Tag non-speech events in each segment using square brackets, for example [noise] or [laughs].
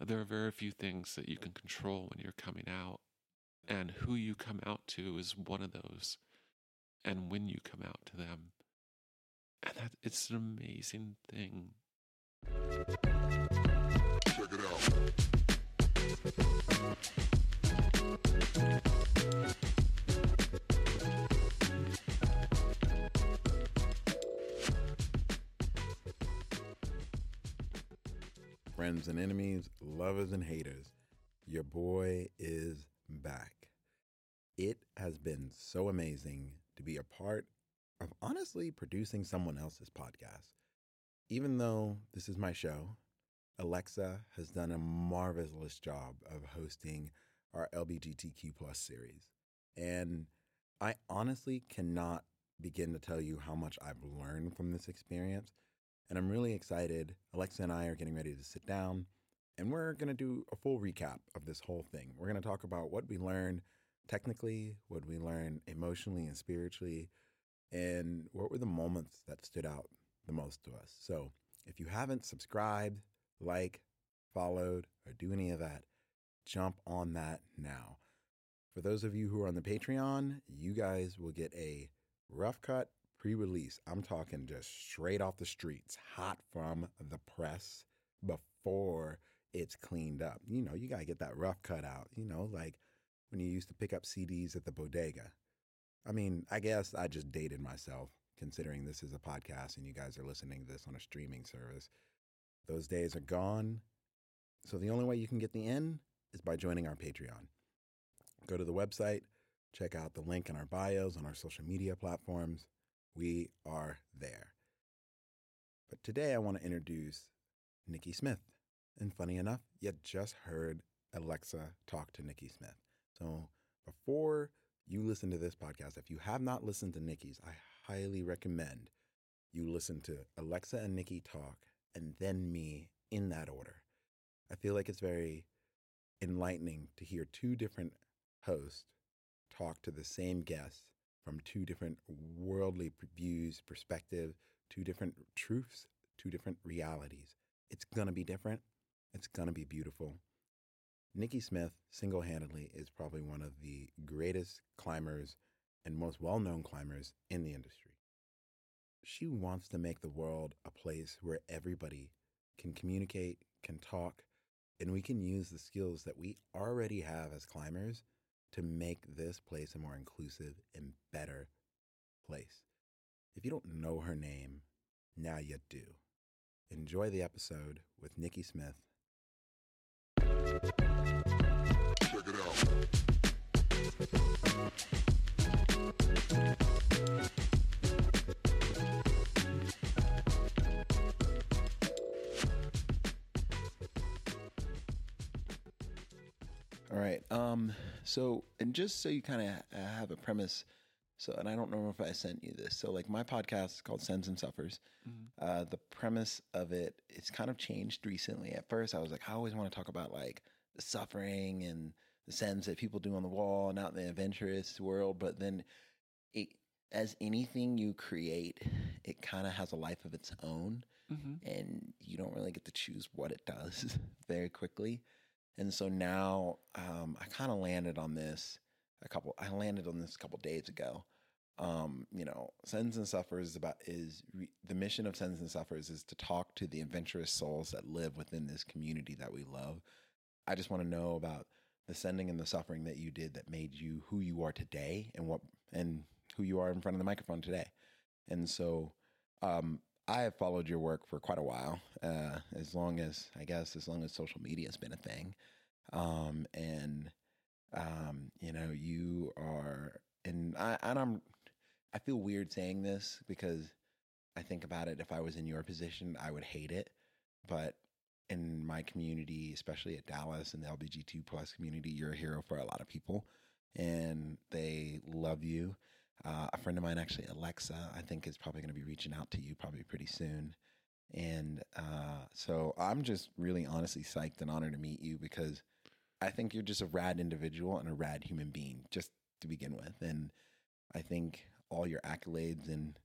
There are very few things that you can control when you're coming out, and who you come out to is one of those, and when you come out to them. And that it's an amazing thing. Check it out. Friends and enemies, lovers and haters, your boy is back. It has been so amazing to be a part of honestly producing someone else's podcast. Even though this is my show, Alexa has done a marvelous job of hosting our LBGTQ plus series. And I honestly cannot begin to tell you how much I've learned from this experience and I'm really excited. Alexa and I are getting ready to sit down and we're going to do a full recap of this whole thing. We're going to talk about what we learned technically, what we learned emotionally and spiritually, and what were the moments that stood out the most to us. So if you haven't subscribed, like, followed, or do any of that, jump on that now. For those of you who are on the Patreon, you guys will get a rough cut pre release. I'm talking just straight off the streets, hot from the press before it's cleaned up. You know, you got to get that rough cut out, you know, like when you used to pick up CDs at the bodega. I mean, I guess I just dated myself considering this is a podcast and you guys are listening to this on a streaming service. Those days are gone. So the only way you can get the end is by joining our Patreon. Go to the website, check out the link in our bios on our social media platforms we are there. But today I want to introduce Nikki Smith. And funny enough, you just heard Alexa talk to Nikki Smith. So before you listen to this podcast, if you have not listened to Nikki's, I highly recommend you listen to Alexa and Nikki talk and then me in that order. I feel like it's very enlightening to hear two different hosts talk to the same guest from two different worldly views, perspective, two different truths, two different realities. It's going to be different. It's going to be beautiful. Nikki Smith, single handedly, is probably one of the greatest climbers and most well known climbers in the industry. She wants to make the world a place where everybody can communicate, can talk, and we can use the skills that we already have as climbers to make this place a more inclusive and better place. If you don't know her name, now you do. Enjoy the episode with Nikki Smith. Check it out. All right. Um, so, and just so you kind of have a premise, so, and I don't know if I sent you this. So, like my podcast is called Sends and Suffers. Mm-hmm. Uh, the premise of it, it's kind of changed recently. At first, I was like, I always want to talk about like the suffering and the sends that people do on the wall and out in the adventurous world. But then, it, as anything you create, it kind of has a life of its own, mm-hmm. and you don't really get to choose what it does [laughs] very quickly. And so now um, I kind of landed on this a couple. I landed on this a couple days ago. Um, you know, Sends and Suffers is about is re, the mission of Sends and Suffers is to talk to the adventurous souls that live within this community that we love. I just want to know about the sending and the suffering that you did that made you who you are today and what and who you are in front of the microphone today. And so um, I have followed your work for quite a while, uh, as long as I guess as long as social media has been a thing, um, and um, you know you are, and I and I'm, I feel weird saying this because I think about it. If I was in your position, I would hate it, but in my community, especially at Dallas and the LBGT plus community, you're a hero for a lot of people, and they love you uh, a friend of mine, actually, Alexa, I think is probably going to be reaching out to you probably pretty soon. And uh, so I'm just really honestly psyched and honored to meet you because I think you're just a rad individual and a rad human being, just to begin with. And I think all your accolades and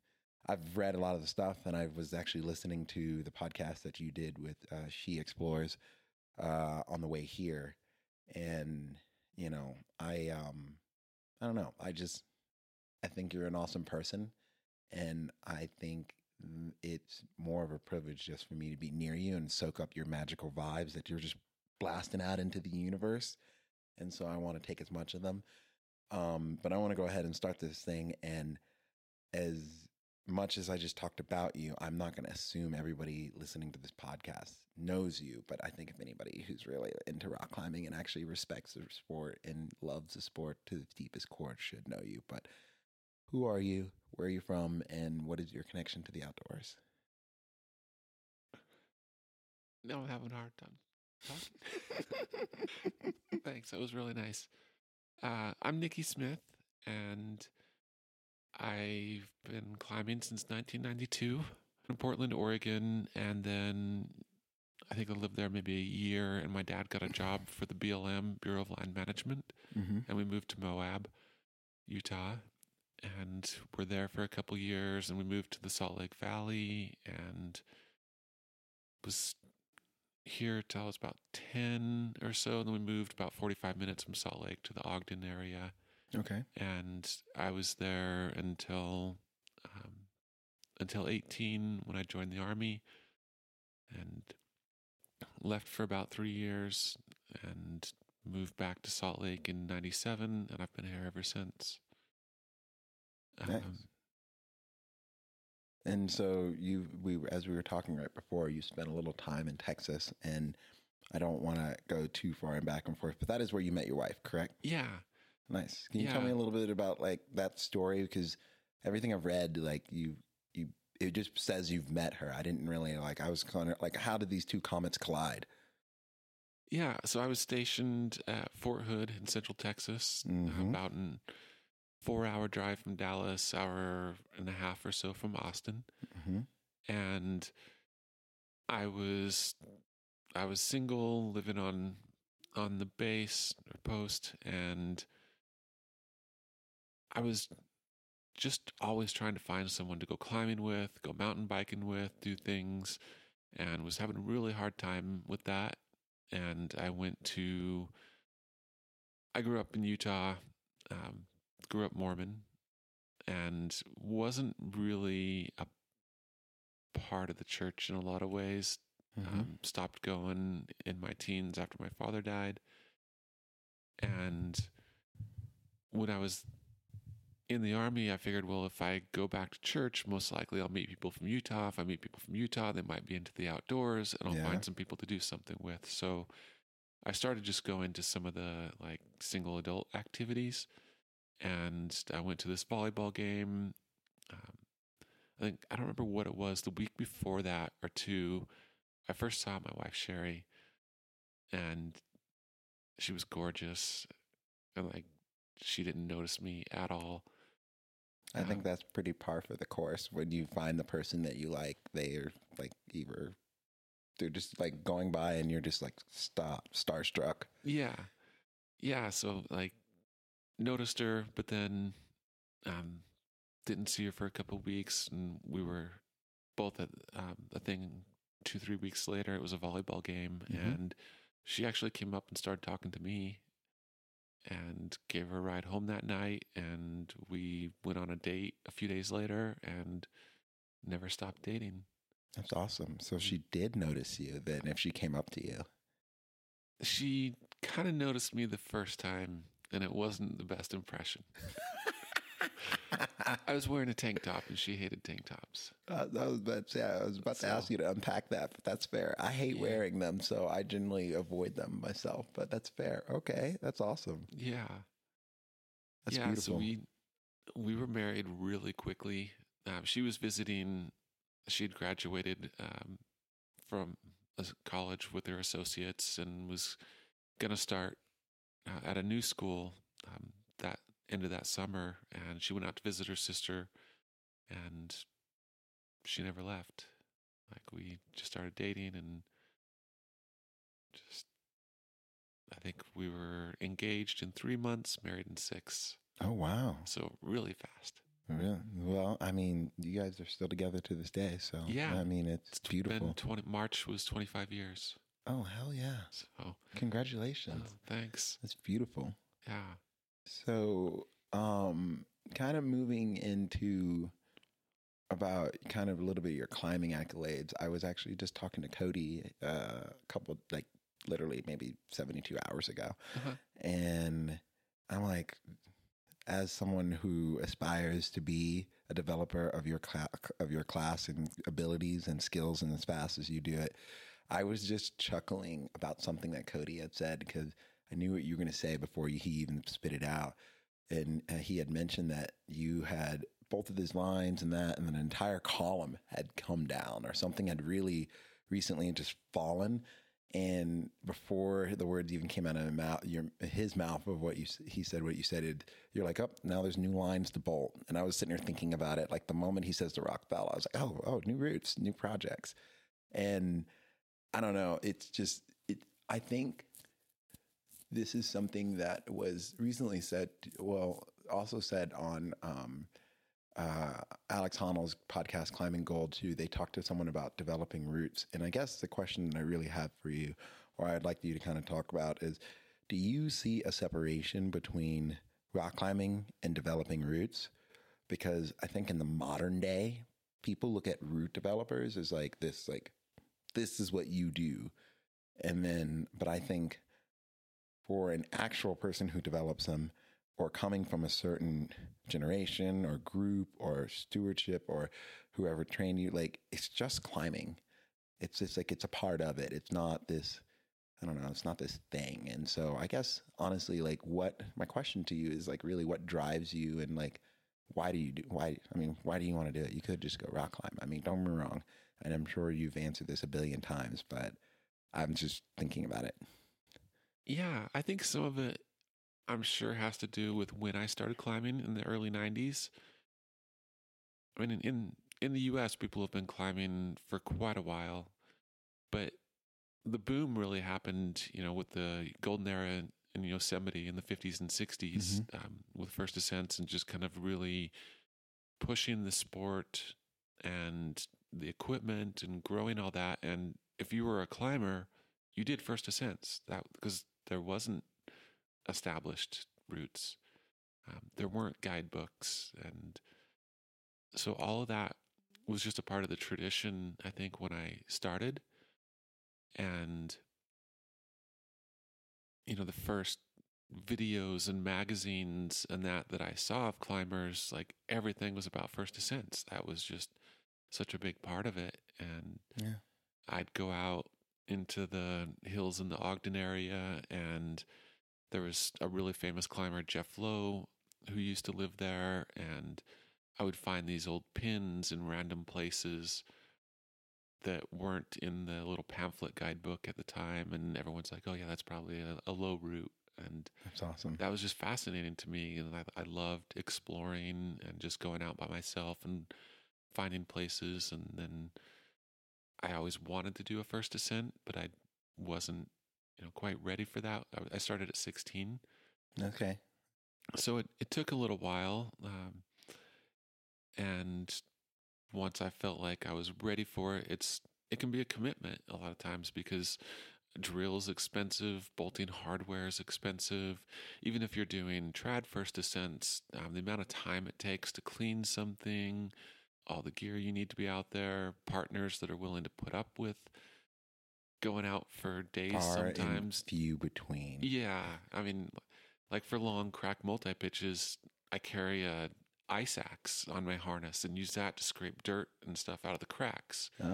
I've read a lot of the stuff, and I was actually listening to the podcast that you did with uh, She Explores uh, on the way here, and you know, I um, I don't know, I just I think you're an awesome person, and I think it's more of a privilege just for me to be near you and soak up your magical vibes that you're just blasting out into the universe, and so I want to take as much of them. Um, but I want to go ahead and start this thing, and as much as I just talked about you, I'm not going to assume everybody listening to this podcast knows you. But I think if anybody who's really into rock climbing and actually respects the sport and loves the sport to the deepest core should know you. But who are you? Where are you from? And what is your connection to the outdoors? No, I'm having a hard time. [laughs] Thanks. That was really nice. Uh, I'm Nikki Smith, and I've been climbing since 1992 in Portland, Oregon, and then I think I lived there maybe a year. And my dad got a job for the BLM Bureau of Land Management, Mm-hmm. and we moved to Moab, Utah, and we're there for a couple years. And we moved to the Salt Lake Valley, and was here till I was about 10 or so. And then we moved about 45 minutes from Salt Lake to the Ogden area Okay. and I was there until um, until 18 when I joined the army, and left for about three years, and moved back to Salt Lake in '97, and I've been here ever since. Um, Nice. And so you, we, as we were talking right before, you spent a little time in Texas, and I don't want to go too far and back and forth, but that is where you met your wife, correct? yeah, Nice. Can you tell me a little bit about like that story? Because everything I've read, like you, you, it just says you've met her. I didn't really like. I was kind of like, how did these two comets collide? yeah. So I was stationed at Fort Hood in Central Texas, uh, Mhm. about an four-hour drive from Dallas, hour and a half or so from Austin. Mm-hmm. and I was I was single, living on on the base or post, and I was just always trying to find someone to go climbing with, go mountain biking with, do things, and was having a really hard time with that. And I went to I grew up in Utah, um, grew up Mormon, and wasn't really a part of the church in a lot of ways. Mm-hmm. Um, stopped going in my teens after my father died. And when I was in the army, I figured, well, if I go back to church, most likely I'll meet people from Utah. If I meet people from Utah, they might be into the outdoors and I'll Yeah. find some people to do something with. So I started just going to some of the like single adult activities. And I went to this volleyball game. Um, I think, I don't remember what it was, the week before that or two. I first saw my wife Sherry, and she was gorgeous, and like she didn't notice me at all. I think Um, that's pretty par for the course. When you find the person that you like, they are like either they're just like going by, and you're just like stop starstruck. Yeah, yeah. So like noticed her, but then um, didn't see her for a couple of weeks, and we were both at um, a thing two three weeks later. It was a volleyball game, Mhm. and she actually came up and started talking to me, and gave her a ride home that night, and we went on a date a few days later, and never stopped dating. That's awesome. So she did notice you then if she came up to you. She kind of noticed me the first time, and it wasn't the best impression. I was wearing a tank top, and she hated tank tops. Uh, that was, that's, yeah, I was about to ask you to unpack that, but that's fair. I hate Yeah. wearing them, so I generally avoid them myself, but that's fair. Okay, that's awesome. Yeah, That's yeah. beautiful. So we we were married really quickly. Um, she was visiting. She had graduated um, from college with her associates and was gonna start uh, at a new school um, that end of that summer. And she went out to visit her sister, and she never left. Like we just started dating and just. I think we were engaged in three months, married in six. oh, wow. So really fast. Really? Well, I mean, you guys are still together to this day, so Yeah. I mean, it's, It's beautiful. Been 20, March was 25 years. Oh hell yeah! So uh, Congratulations. thanks. That's beautiful. Yeah. So, um, kind of moving into about kind of a little bit of your climbing accolades. I was actually just talking to Cody uh, a couple, like literally maybe 72 hours ago. Uh-huh. And I'm like, as someone who aspires to be a developer of your cla- of your class and abilities and skills and as fast as you do it, I was just chuckling about something that Cody had said because I knew what you were going to say before he even spit it out. And uh, he had mentioned that you had both of his lines and that, and an entire column had come down or something had really recently just fallen. And before the words even came out of his mouth, your, his mouth of what you he said, what you said, it, you're like, oh, now there's new lines to bolt. And I was sitting there thinking about it. Like the moment he says the rock fell, I was like, oh, oh, new routes, new projects. And I don't know. It's just, it, I think this is something that was recently said, well, also said on um, uh, Alex Honnold's podcast, Climbing Gold, too. They talked to someone about developing routes, And I guess the question that I really have for you, or I'd like you to kind of talk about, is do you see a separation between rock climbing and developing routes? Because I think in the modern day, people look at route developers as like this, like, this is what you do. And then, but I think for an actual person who develops them or coming from a certain generation or group or stewardship or whoever trained you, like it's just climbing. It's just like it's a part of it. It's not this, I don't know, it's not this thing. And so I guess honestly, like what my question to you is like really what drives you and like why do you do why I mean, why do you want to do it? You could just go rock climb. I mean, don't get me wrong. And I'm sure you've answered this a billion times, but I'm just thinking about it. Yeah, I think some of it, I'm sure, has to do with when I started climbing in the early '90s. I mean, in in, in the U.S., people have been climbing for quite a while, but the boom really happened, you know, with the golden era in, Yosemite in the 50s and 60s, um, with first ascents and just kind of really pushing the sport and the equipment and growing all that. And if you were a climber, you did first ascents that because there wasn't established routes. Um, there weren't guidebooks, and so all of that was just a part of the tradition. I think when I started, and you know the first videos and magazines and that that I saw of climbers, like everything was about first ascents. That was just such a big part of it, and Yeah. I'd go out into the hills in the Ogden area, and there was a really famous climber, Jeff Lowe, who used to live there, and I would find these old pins in random places that weren't in the little pamphlet guidebook at the time, and everyone's like, "Oh yeah, that's probably a, a Lowe route," and That's awesome. that was just fascinating to me, and I, I loved exploring and just going out by myself and finding places, and then I always wanted to do a first ascent, but I wasn't, you know, quite ready for that. I, started at 16, Okay. so it, it took a little while. Um, and once I felt like I was ready for it, it's it can be a commitment a lot of times because drill is expensive, bolting hardware is expensive. Even if you're doing trad first ascents, um, the amount of time it takes to clean something, all the gear you need to be out there, partners that are willing to put up with going out for days Far sometimes. few between. Yeah, I mean, like for long crack multi pitches, I carry a ice axe on my harness and use that to scrape dirt and stuff out of the cracks. Oh,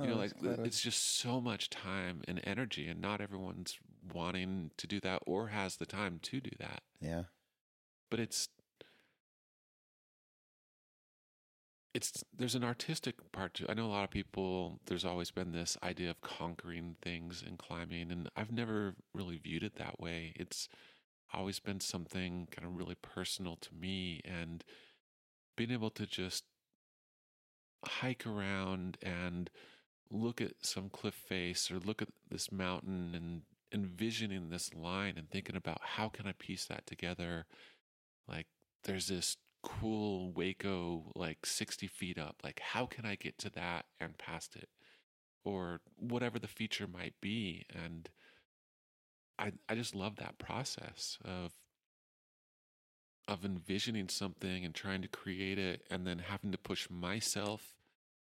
you know, oh, like clever. it's just so much time and energy, and not everyone's wanting to do that or has the time to do that. yeah. But it's it's there's an artistic part to. I know a lot of people. There's always been this idea of conquering things and climbing, and I've never really viewed it that way. It's always been something kind of really personal to me, and being able to just hike around and look at some cliff face or look at this mountain and envisioning this line and thinking about how can I piece that together. Like there's this cool hueco, like 60 feet up. Like, how can I get to that and past it? Or whatever the feature might be. And I, I just love that process of of envisioning something and trying to create it and then having to push myself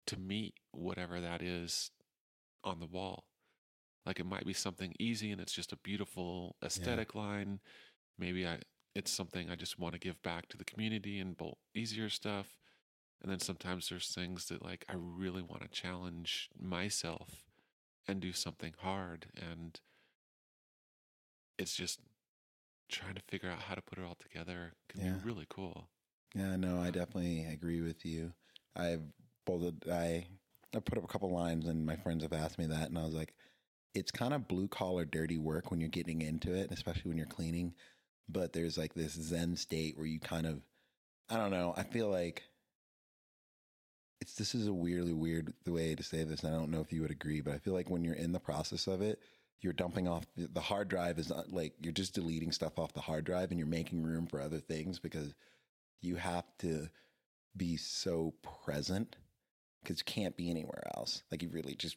to meet whatever that is on the wall. Like it might be something easy and it's just a beautiful aesthetic yeah. line. Maybe I it's something I just want to give back to the community and bolt easier stuff. And then sometimes there's things that like I really want to challenge myself and do something hard and it's just trying to figure out how to put it all together can yeah. be really cool. Yeah, no, I definitely agree with you. I've bolded I I put up a couple lines and my friends have asked me that and I was like, it's kind of blue collar dirty work when you're getting into it, especially when you're cleaning. But there's like this Zen state where you kind of I don't know, I feel like it's this is a weirdly weird way to say this, and I don't know if you would agree, but I feel like when you're in the process of it, you're dumping off the hard drive is not like you're just deleting stuff off the hard drive and you're making room for other things because you have to be so present because you can't be anywhere else. Like you really just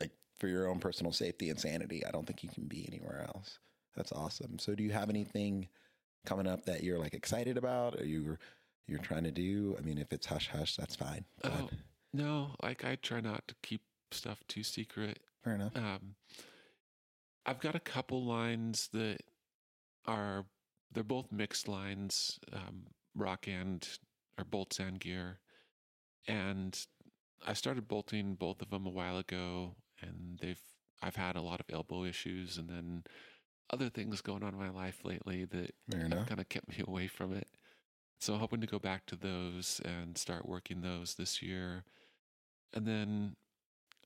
like for your own personal safety and sanity, I don't think you can be anywhere else. That's awesome. So do you have anything coming up that you're like excited about or you're you're trying to do? I mean, if it's hush hush, that's fine. Oh, no, like I try not to keep stuff too secret. Fair enough. Um, I've got a couple lines that are they're both mixed lines, um, rock and or bolts and gear, and I started bolting both of them a while ago, and they've I've had a lot of elbow issues, and then other things going on in my life lately that have kind of kept me away from it. So hoping to go back to those and start working those this year, and then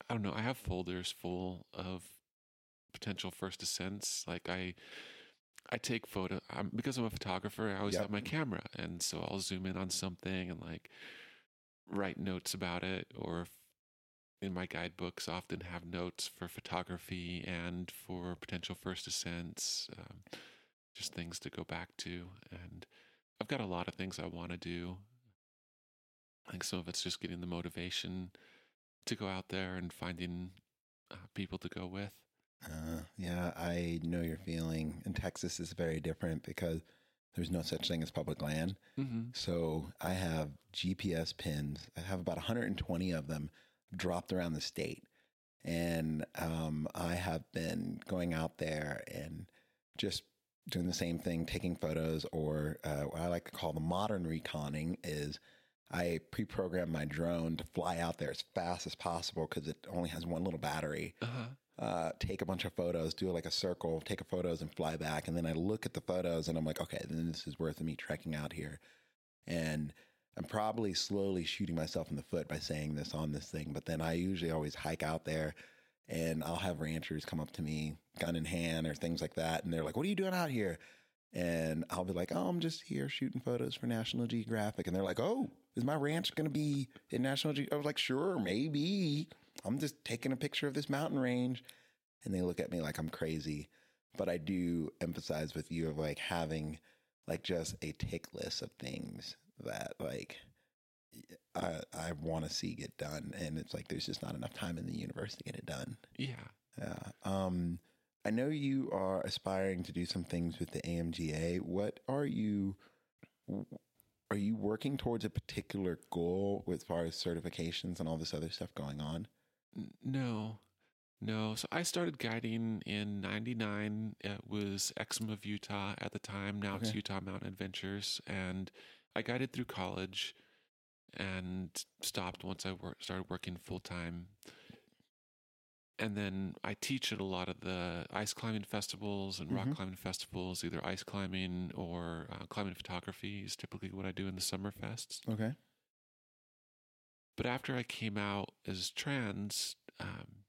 I don't know. I have folders full of potential first ascents. Like I, I take photo I'm, because I'm a photographer. I always yep. have my camera, and so I'll zoom in on something and like write notes about it. Or in my guidebooks, often have notes for photography and for potential first ascents, um, just things to go back to. And I've got a lot of things I want to do. I think some of it's just getting the motivation to go out there and finding uh, people to go with. Uh, yeah, I know your feeling. In Texas, is very different because there's no such thing as public land. Mm-hmm. So I have GPS pins. I have about 120 of them dropped around the state. And um, I have been going out there and just doing the same thing, taking photos, or uh, what I like to call the modern reconning is I pre-program my drone to fly out there as fast as possible because it only has one little battery. Uh-huh uh, take a bunch of photos, do like a circle, take a photos and fly back. And then I look at the photos and I'm like, okay, then this is worth me trekking out here. And I'm probably slowly shooting myself in the foot by saying this on this thing. But then I usually always hike out there and I'll have ranchers come up to me, gun in hand or things like that. And they're like, what are you doing out here? And I'll be like, oh, I'm just here shooting photos for National Geographic. And they're like, oh, is my ranch going to be in National Geographic? I was like, sure, maybe. I'm just taking a picture of this mountain range. And they look at me like I'm crazy. But I do emphasize with you of like having like just a tick list of things that like I I want to see get done. And it's like there's just not enough time in the universe to get it done. Yeah. Yeah. Um I know you are aspiring to do some things with the AMGA. What are you are you working towards a particular goal as far as certifications and all this other stuff going on? No, no. So I started guiding in 99. It was Exum of Utah at the time. Now okay. it's Utah Mountain Adventures. And I guided through college and stopped once I wor- started working full time. And then I teach at a lot of the ice climbing festivals and rock mm-hmm. climbing festivals, either ice climbing or uh, climbing photography is typically what I do in the summer fests. Okay. But after I came out as trans, um,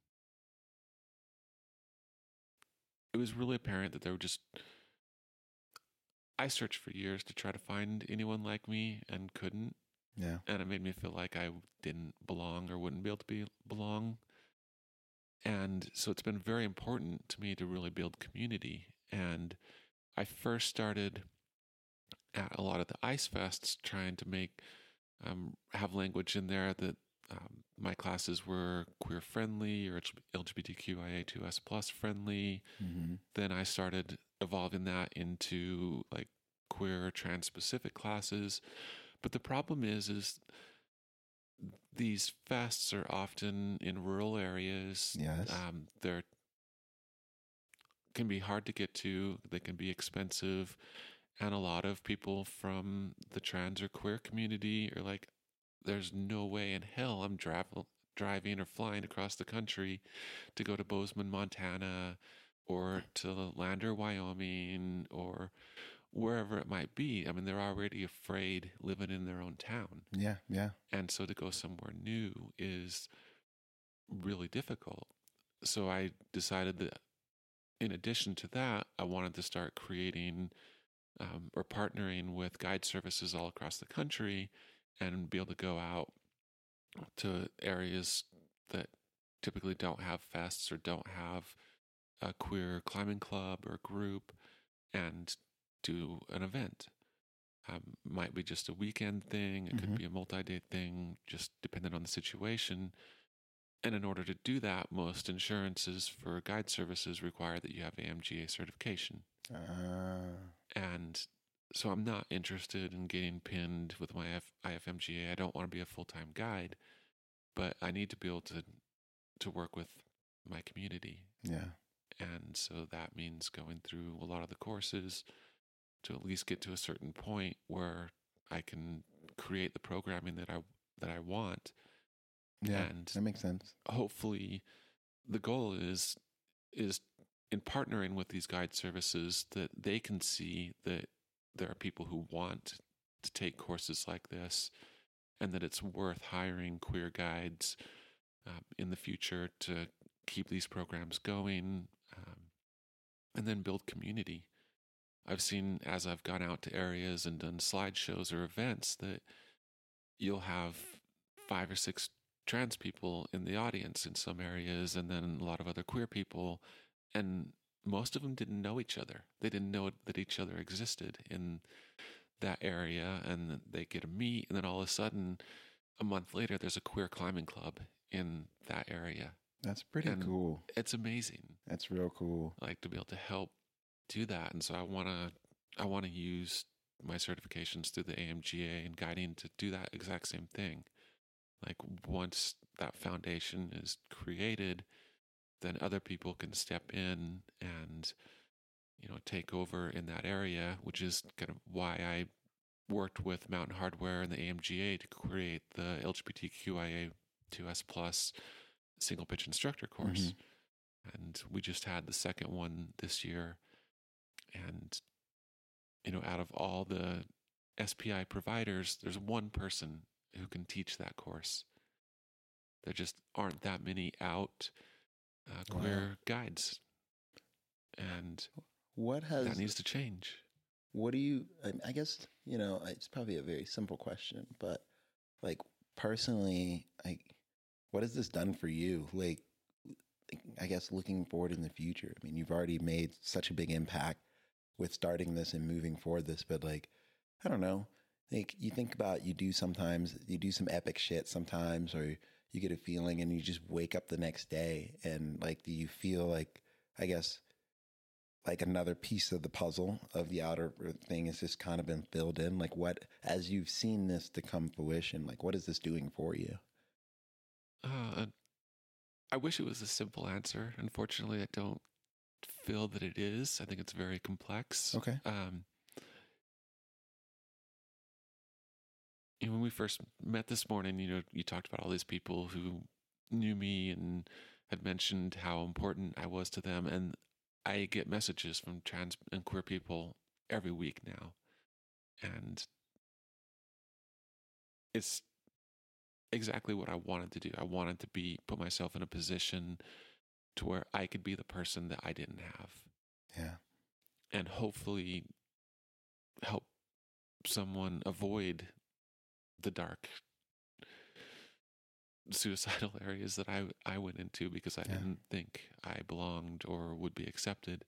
it was really apparent that there were just. I searched for years to try to find anyone like me and couldn't. Yeah. And it made me feel like I didn't belong or wouldn't be able to be belong. And so it's been very important to me to really build community. And I first started at a lot of the ice fests trying to make um, have language in there that um, my classes were queer friendly or LGBTQIA2S plus friendly. Mm-hmm. Then I started evolving that into like queer trans specific classes. But the problem is, is these fests are often in rural areas. Yes. Um, they're can be hard to get to. They can be expensive, and a lot of people from the trans or queer community are like, "There's no way in hell I'm travel driving or flying across the country to go to Bozeman, Montana, or to Lander, Wyoming, or wherever it might be. I mean, they're already afraid living in their own town. Yeah, yeah. And so to go somewhere new is really difficult. So I decided that in addition to that, I wanted to start creating um, or partnering with guide services all across the country and be able to go out to areas that typically don't have fests or don't have a queer climbing club or group and do an event. Um, might be just a weekend thing. It Mhm. could be a multi-day thing, just depending on the situation. And in order to do that, most insurances for guide services require that you have AMGA certification. Uh, And so I'm not interested in getting pinned with my F- IFMGA. I don't want to be a full-time guide, but I need to be able to to work with my community. yeah. And so that means going through a lot of the courses to at least get to a certain point where I can create the programming that I that I want Yeah. and that makes sense. hopefully the goal is is in partnering with these guide services that they can see that there are people who want to take courses like this and that it's worth hiring queer guides um, in the future to keep these programs going um, and then build community. I've seen as i've gone out to areas and done slideshows or events that you'll have five or six trans people in the audience in some areas and then a lot of other queer people and most of them didn't know each other. They didn't know that each other existed in that area and they get a meet and then all of a sudden a month later there's a queer climbing club in that area. That's pretty And- cool. it's amazing. That's real cool. like to be able to help do that. And so i want to i want to use my certifications through the amga and guiding to do that exact same thing. Like once that foundation is created then other people can step in and you know take over in that area which is kind of why i worked with Mountain Hardwear and the amga to create the lgbtqia 2s plus single pitch instructor course. Mm-hmm. And we just had the second one this year. And you know out of all the spi providers there's one person who can teach that course. There just aren't that many out uh, Wow. queer guides and What has that needs to change What do you? I- I guess you know. It's probably a very simple question, but like personally, like, what has this done for you? Like, I guess looking forward in the future. I mean, you've already made such a big impact with starting this and moving forward this, but like, I don't know. Like, you think about you do sometimes you do some epic shit sometimes, or you get a feeling and you just wake up the next day and like, do you feel like? I guess like another piece of the puzzle of the outer thing has just kind of been filled in. Like what as you've seen this to come fruition like what is this doing for you? Uh, i wish it was a simple answer. Unfortunately i don't feel that it is. I think it's very complex. Okay. Um, know, when we first met this morning, you know, you talked about all these people who knew me and had mentioned how important I was to them. And I get messages from trans and queer people every week now. And it's exactly what I wanted to do. I wanted to be, put myself in a position to where I could be the person that I didn't have yeah and hopefully help someone avoid the dark suicidal [laughs] areas that I I went into because I Yeah. didn't think I belonged or would be accepted.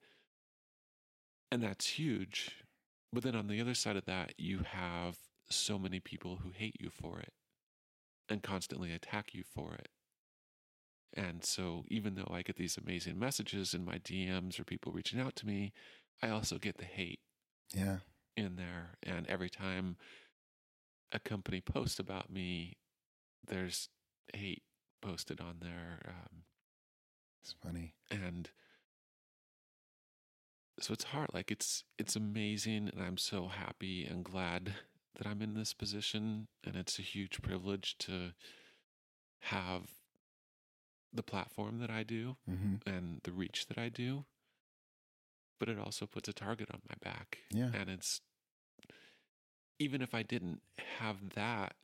And that's huge. but then on the other side of that, you have so many people who hate you for it and constantly attack you for it. And so, even though I get these amazing messages in my DMs or people reaching out to me, I also get the hate Yeah. in there. And every time a company post about me, there's hate posted on there. Um, It's funny. and so it's hard like it's it's amazing and i'm so happy and glad that i'm in this position and it's a huge privilege to have the platform that i do hmm and the reach that i do but it also puts a target on my back Yeah. and it's even if i didn't have that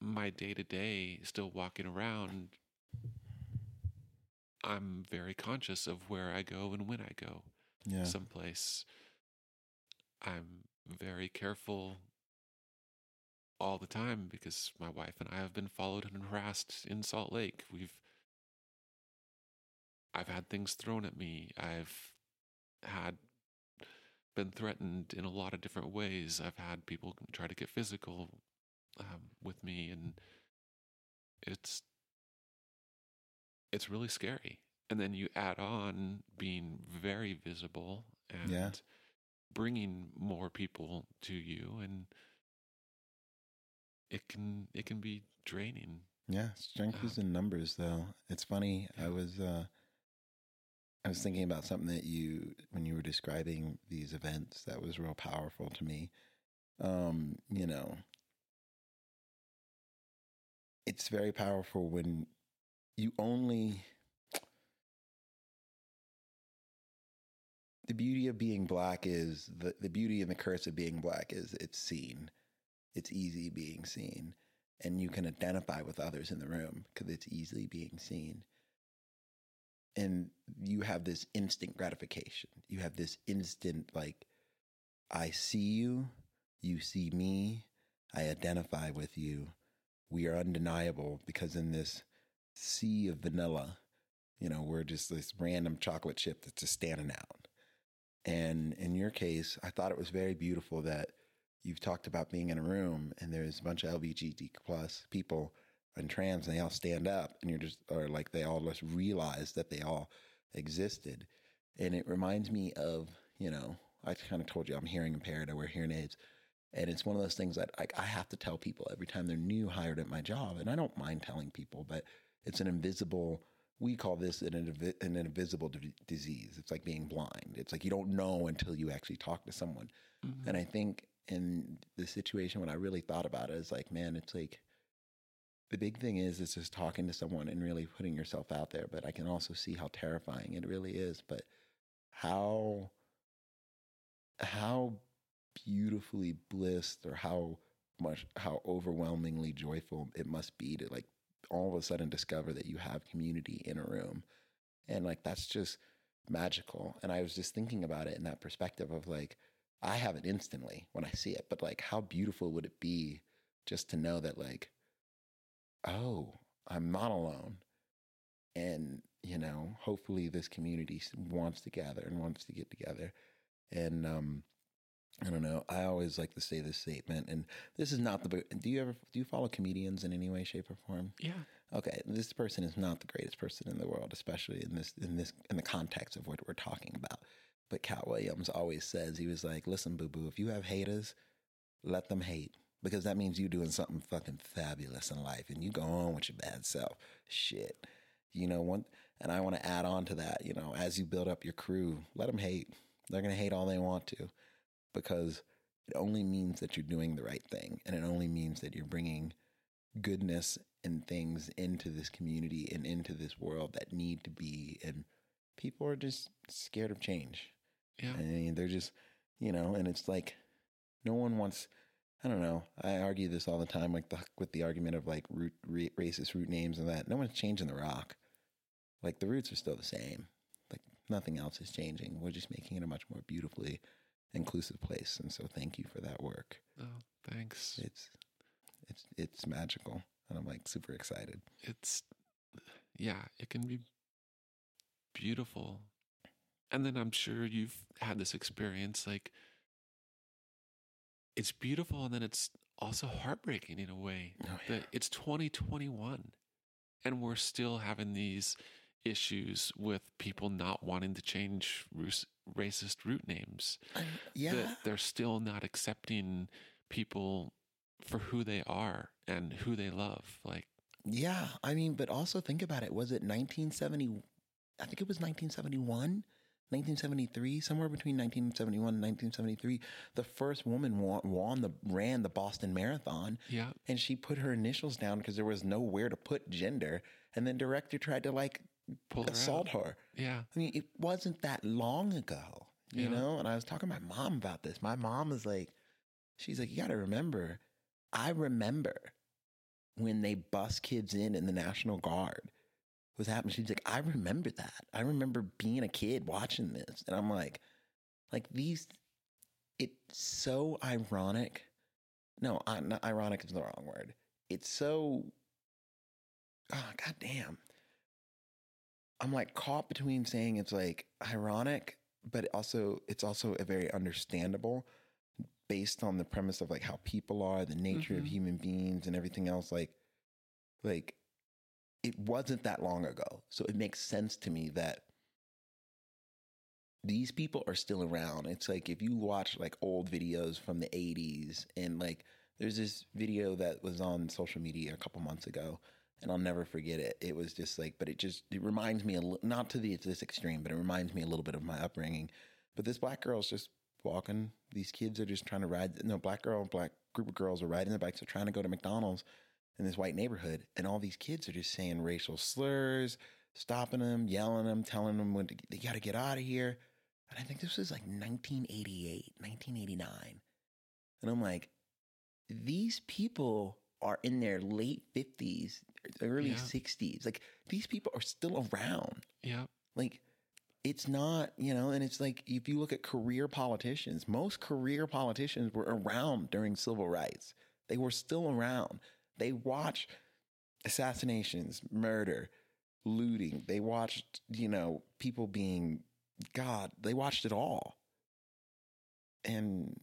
my day to day still walking around i'm very conscious of where i go and when i go Yeah. someplace. I'm very careful all the time because my wife and I have been followed and harassed in Salt Lake. We've I've had things thrown at me. I've had been threatened in a lot of different ways. I've had people try to get physical um, with me, and it's it's really scary. And then you add on being very visible and Yeah. bringing more people to you, and it can it can be draining. Yeah, strength is in numbers though. It's funny. I was uh I was thinking about something that you when you were describing these events that was real powerful to me. Um, you know, it's very powerful when you only the beauty of being black is the, the beauty and the curse of being black is it's seen. It's easy being seen and you can identify with others in the room because it's easily being seen. And you have this instant gratification. You have this instant, like, I see you, you see me, I identify with you. We are undeniable because in this sea of vanilla, you know, we're just this random chocolate chip that's just standing out. And in your case, I thought it was very beautiful that you've talked about being in a room and there's a bunch of LGBT plus people and trans and they all stand up and you're just or like they all just realize that they all existed. And it reminds me of, you know, I kind of told you I'm hearing impaired, I wear hearing aids. And it's one of those things that like I have to tell people every time they're new hired at my job. And I don't mind telling people, but it's an invisible we call this an, an invisible d- disease. It's like being blind. It's like you don't know until you actually talk to someone. Mhm. And I think in the situation when I really thought about it, is like, man, it's like the big thing is is just talking to someone and really putting yourself out there. But I can also see how terrifying it really is. But how how beautifully blissed or how much how overwhelmingly joyful it must be to like all of a sudden discover that you have community in a room. And like that's just magical. And I was just thinking about it in that perspective of like, I have it instantly when I see it, but like, how beautiful would it be just to know that, like, oh, I'm not alone. And, you know, hopefully this community wants to gather and wants to get together. And, um, I don't know. I always like to say this statement, and this is not the. Do you ever do you follow comedians in any way, shape, or form? Yeah. okay, this person is not the greatest person in the world, especially in this in this in the context of what we're talking about. But Katt Williams always says he was like, "Listen, boo boo, if you have haters, let them hate because that means you're doing something fucking fabulous in life, and you go on with your bad self. Shit, you know one." And I want to add on to that. You know, as you build up your crew, let them hate. They're gonna hate all they want to, because it only means that you're doing the right thing, and it only means that you're bringing goodness and things into this community and into this world that need to be and people are just scared of change Yeah. i mean they're just you know and it's like no one wants i don't know. I argue this all the time like the, with the argument of like route ra- racist route names and that. No one's changing the rock. Like the routes are still the same. Like nothing else is changing. We're just making it a much more beautifully inclusive place. And so thank you for that work. Oh, thanks. it's it's it's magical. And i'm like super excited. It's yeah, it can be beautiful. And then I'm sure you've had this experience like it's beautiful and then it's also heartbreaking in a way Oh, that it's 2021 and we're still having these issues with people not wanting to change racist route names uh, I- yeah. that they're still not accepting people for who they are and who they love like Yeah, I mean, but also think about it. Was it 1970? I think it was 1971, 1973, somewhere between 1971 and 1973. The first woman won, the ran the Boston Marathon, yeah and she put her initials down because there was nowhere to put gender. And then director tried to like pull her assault out. her. yeah I mean, it wasn't that long ago, you Yeah. know? And I was talking to my mom about this. My mom was like, she's like, you got to remember, I remember when they bus kids in in the National Guard was happening. She's like, I remember that. I remember being a kid watching this. And I'm like, like these, it's so ironic. No, I, not ironic is the wrong word. It's so, oh, goddamn. I'm like caught between saying it's like ironic, but also it's also a very understandable based on the premise of like how people are, the nature of Mhm. human beings and everything else. Like, like it wasn't that long ago. So it makes sense to me that these people are still around. It's like if you watch like old videos from the 80s and like there's this video that was on social media a couple months ago and I'll never forget it. It was just like, but it just it reminds me a li- not to the this extreme, but it reminds me a little bit of my upbringing. But this black girl's just walking. These kids are just trying to ride. No, black girl, black group of girls are riding their bikes. They're trying to go to McDonald's in this white neighborhood, and all these kids are just saying racial slurs, stopping them, yelling them, telling them when to, they got to get out of here. And I think this was like 1988, 1989, and I'm like, these people are in their late 50s, early Yeah. 60s. Like these people are still around. yeah Like it's not, you know, and it's like if you look at career politicians, most career politicians were around during civil rights. They were still around. They watch assassinations, murder, looting. They watched, you know, people being God, they watched it all. And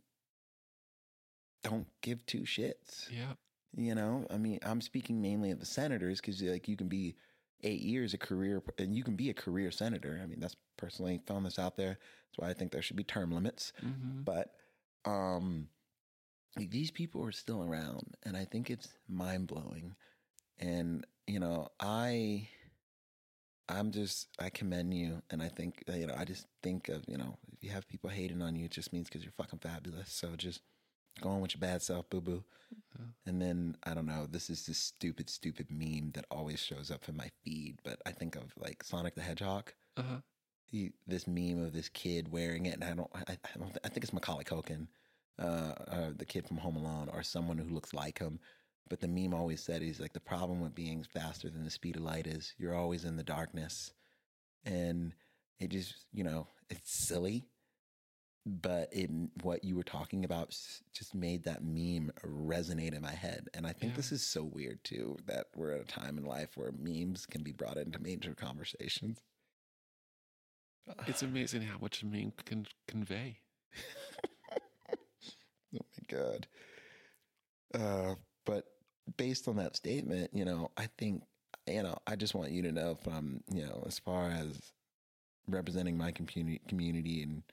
don't give two shits. yeah You know, I mean, I'm speaking mainly of the senators because like you can be eight years a career and you can be a career senator. I mean, that's personally throwing this out there. That's why I think there should be term limits. hmm But um, like, these people are still around, and I think it's mind blowing. And you know, I, I'm just I commend you, and I think you know I just think of you know if you have people hating on you, it just means because you're fucking fabulous. So just go on with your bad self, boo boo. And then I don't know. This is this stupid, stupid meme that always shows up in my feed. But I think of like Sonic the Hedgehog. uh-huh He, this meme of this kid wearing it, and I don't. I, I don't. I think it's Macaulay Culkin, uh, uh, the kid from Home Alone, or someone who looks like him. But the meme always said he's like the problem with being faster than the speed of light is you're always in the darkness, and it just you know it's silly, but it what you were talking about just made that meme resonate in my head, and I think Yeah. this is so weird too that we're at a time in life where memes can be brought into major conversations. it's [sighs] amazing how much a meme can convey god. Uh, but based on that statement, you know, I think you know, I just want you to know from you know, as far as representing my community, community, and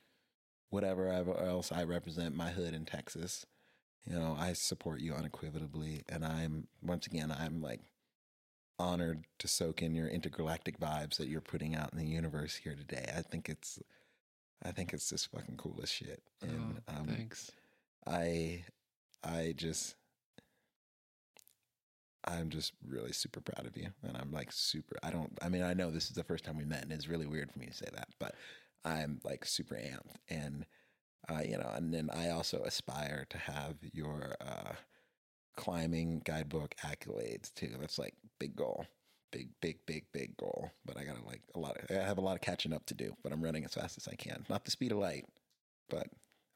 whatever else I represent, my hood in Texas. You know, I support you unequivocally, and I'm once again, I'm like honored to soak in your intergalactic vibes that you're putting out in the universe here today. I think it's, I think it's just fucking cool as shit. And oh, um, thanks I I just I'm just really super proud of you and I'm like super I don't I mean I know this is the first time we met and it's really weird for me to say that but I'm like super amped and uh you know and then I also aspire to have your uh climbing guidebook accolades too. That's like big goal big big big big goal but I got to like a lot of, I have a lot of catching up to do but I'm running as fast as I can. Not the speed of light but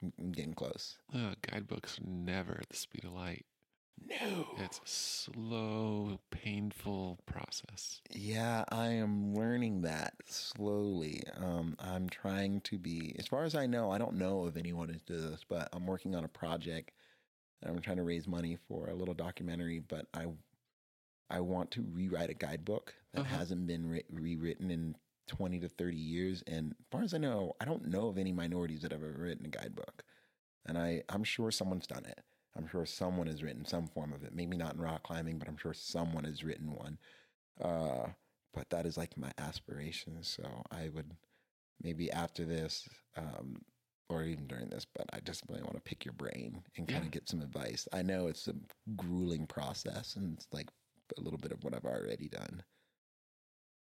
I'm, getting close uh, guidebooks never at the speed of light No. it's a slow painful process Yeah, I am learning that slowly. Um, I'm trying to be, as far as I know, I don't know of anyone who does this, but I'm working on a project and I'm trying to raise money for a little documentary, but I I want to rewrite a guidebook that Uh-huh. hasn't been re- rewritten in 20 to 30 years. And as far as I know, I don't know of any minorities that have ever written a guidebook. And I, I'm sure someone's done it. I'm sure someone has written some form of it. Maybe not in rock climbing, but I'm sure someone has written one. Uh, but that is like my aspiration. So I would maybe after this, um, or even during this, but I just really want to pick your brain and kind Yeah. of get some advice. I know it's a grueling process and it's like a little bit of what I've already done.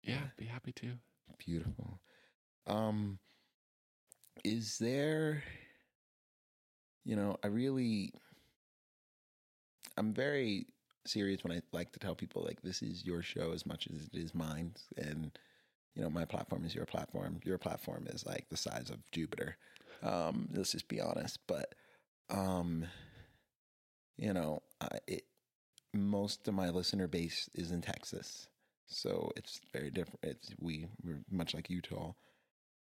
Yeah, be happy to. Beautiful. Um, is there, you know, I really, I'm very serious when I like to tell people like this is your show as much as it is mine, and you know, my platform is your platform. Your platform is like the size of Jupiter. Um, let's just be honest, but um, you know, I, it most of my listener base is in Texas. So it's very different. It's we we're much like Utah.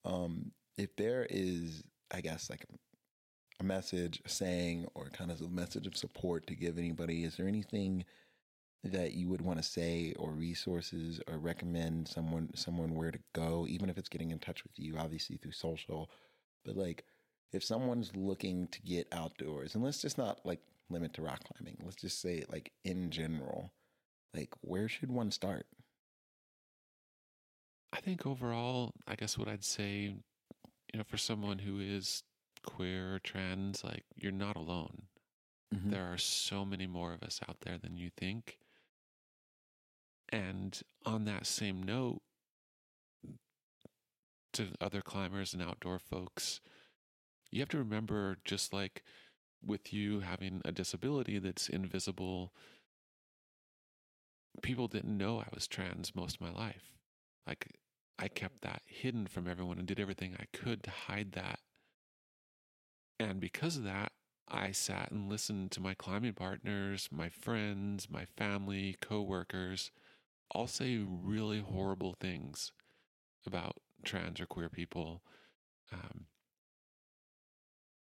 Um, if there is, I guess, like a message, saying, or kind of a message of support to give anybody, is there anything that you would want to say, or resources, or recommend someone someone where to go, even if it's getting in touch with you, obviously through social, but like if someone's looking to get outdoors, and let's just not like limit to rock climbing, let's just say like in general, like where should one start? I think overall, I guess what I'd say, you know, for someone who is queer or trans, like you're not alone. Mhm. There are so many more of us out there than you think. And on that same note, to other climbers and outdoor folks, you have to remember just like with you having a disability that's invisible, people didn't know I was trans most of my life. Like I kept that hidden from everyone and did everything I could to hide that. And because of that, I sat and listened to my climbing partners, my friends, my family, coworkers all say really horrible things about trans or queer people. Um,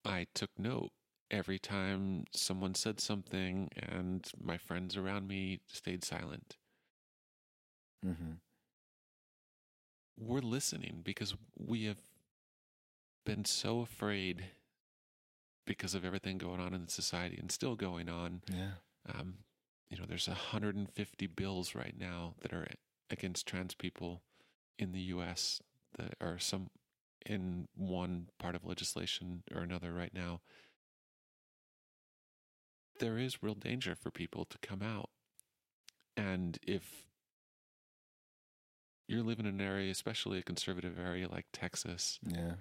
I took note every time someone said something and my friends around me stayed silent. Mm-hmm. We're listening because we have been so afraid because of everything going on in society and still going on. Yeah. Um, you know, there's 150 bills right now that are against trans people in the U.S. that are some in one part of legislation or another right now. There is real danger for people to come out, and if you're living in an area, especially a conservative area like Texas, Yeah.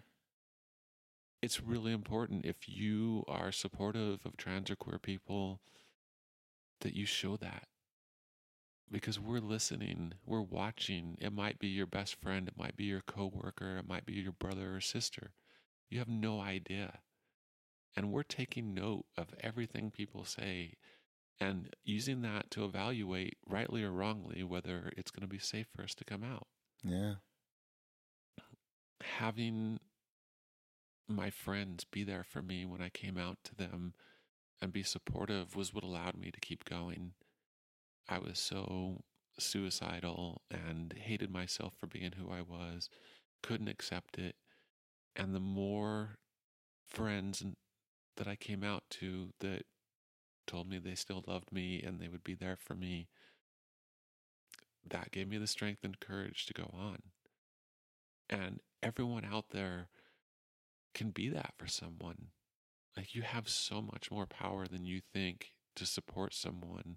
it's really important if you are supportive of trans or queer people that you show that. Because we're listening we're watching. It might be your best friend it might be your coworker it might be your brother or sister. You have no idea. And we're taking note of everything people say and using that to evaluate rightly or wrongly whether it's going to be safe for us to come out Yeah. having my friends be there for me when I came out to them and be supportive was what allowed me to keep going. I was so suicidal and hated myself for being who I was, couldn't accept it. And the more friends that I came out to that told me they still loved me and they would be there for me, that gave me the strength and courage to go on. And everyone out there can be that for someone. Like you have so much more power than you think to support someone.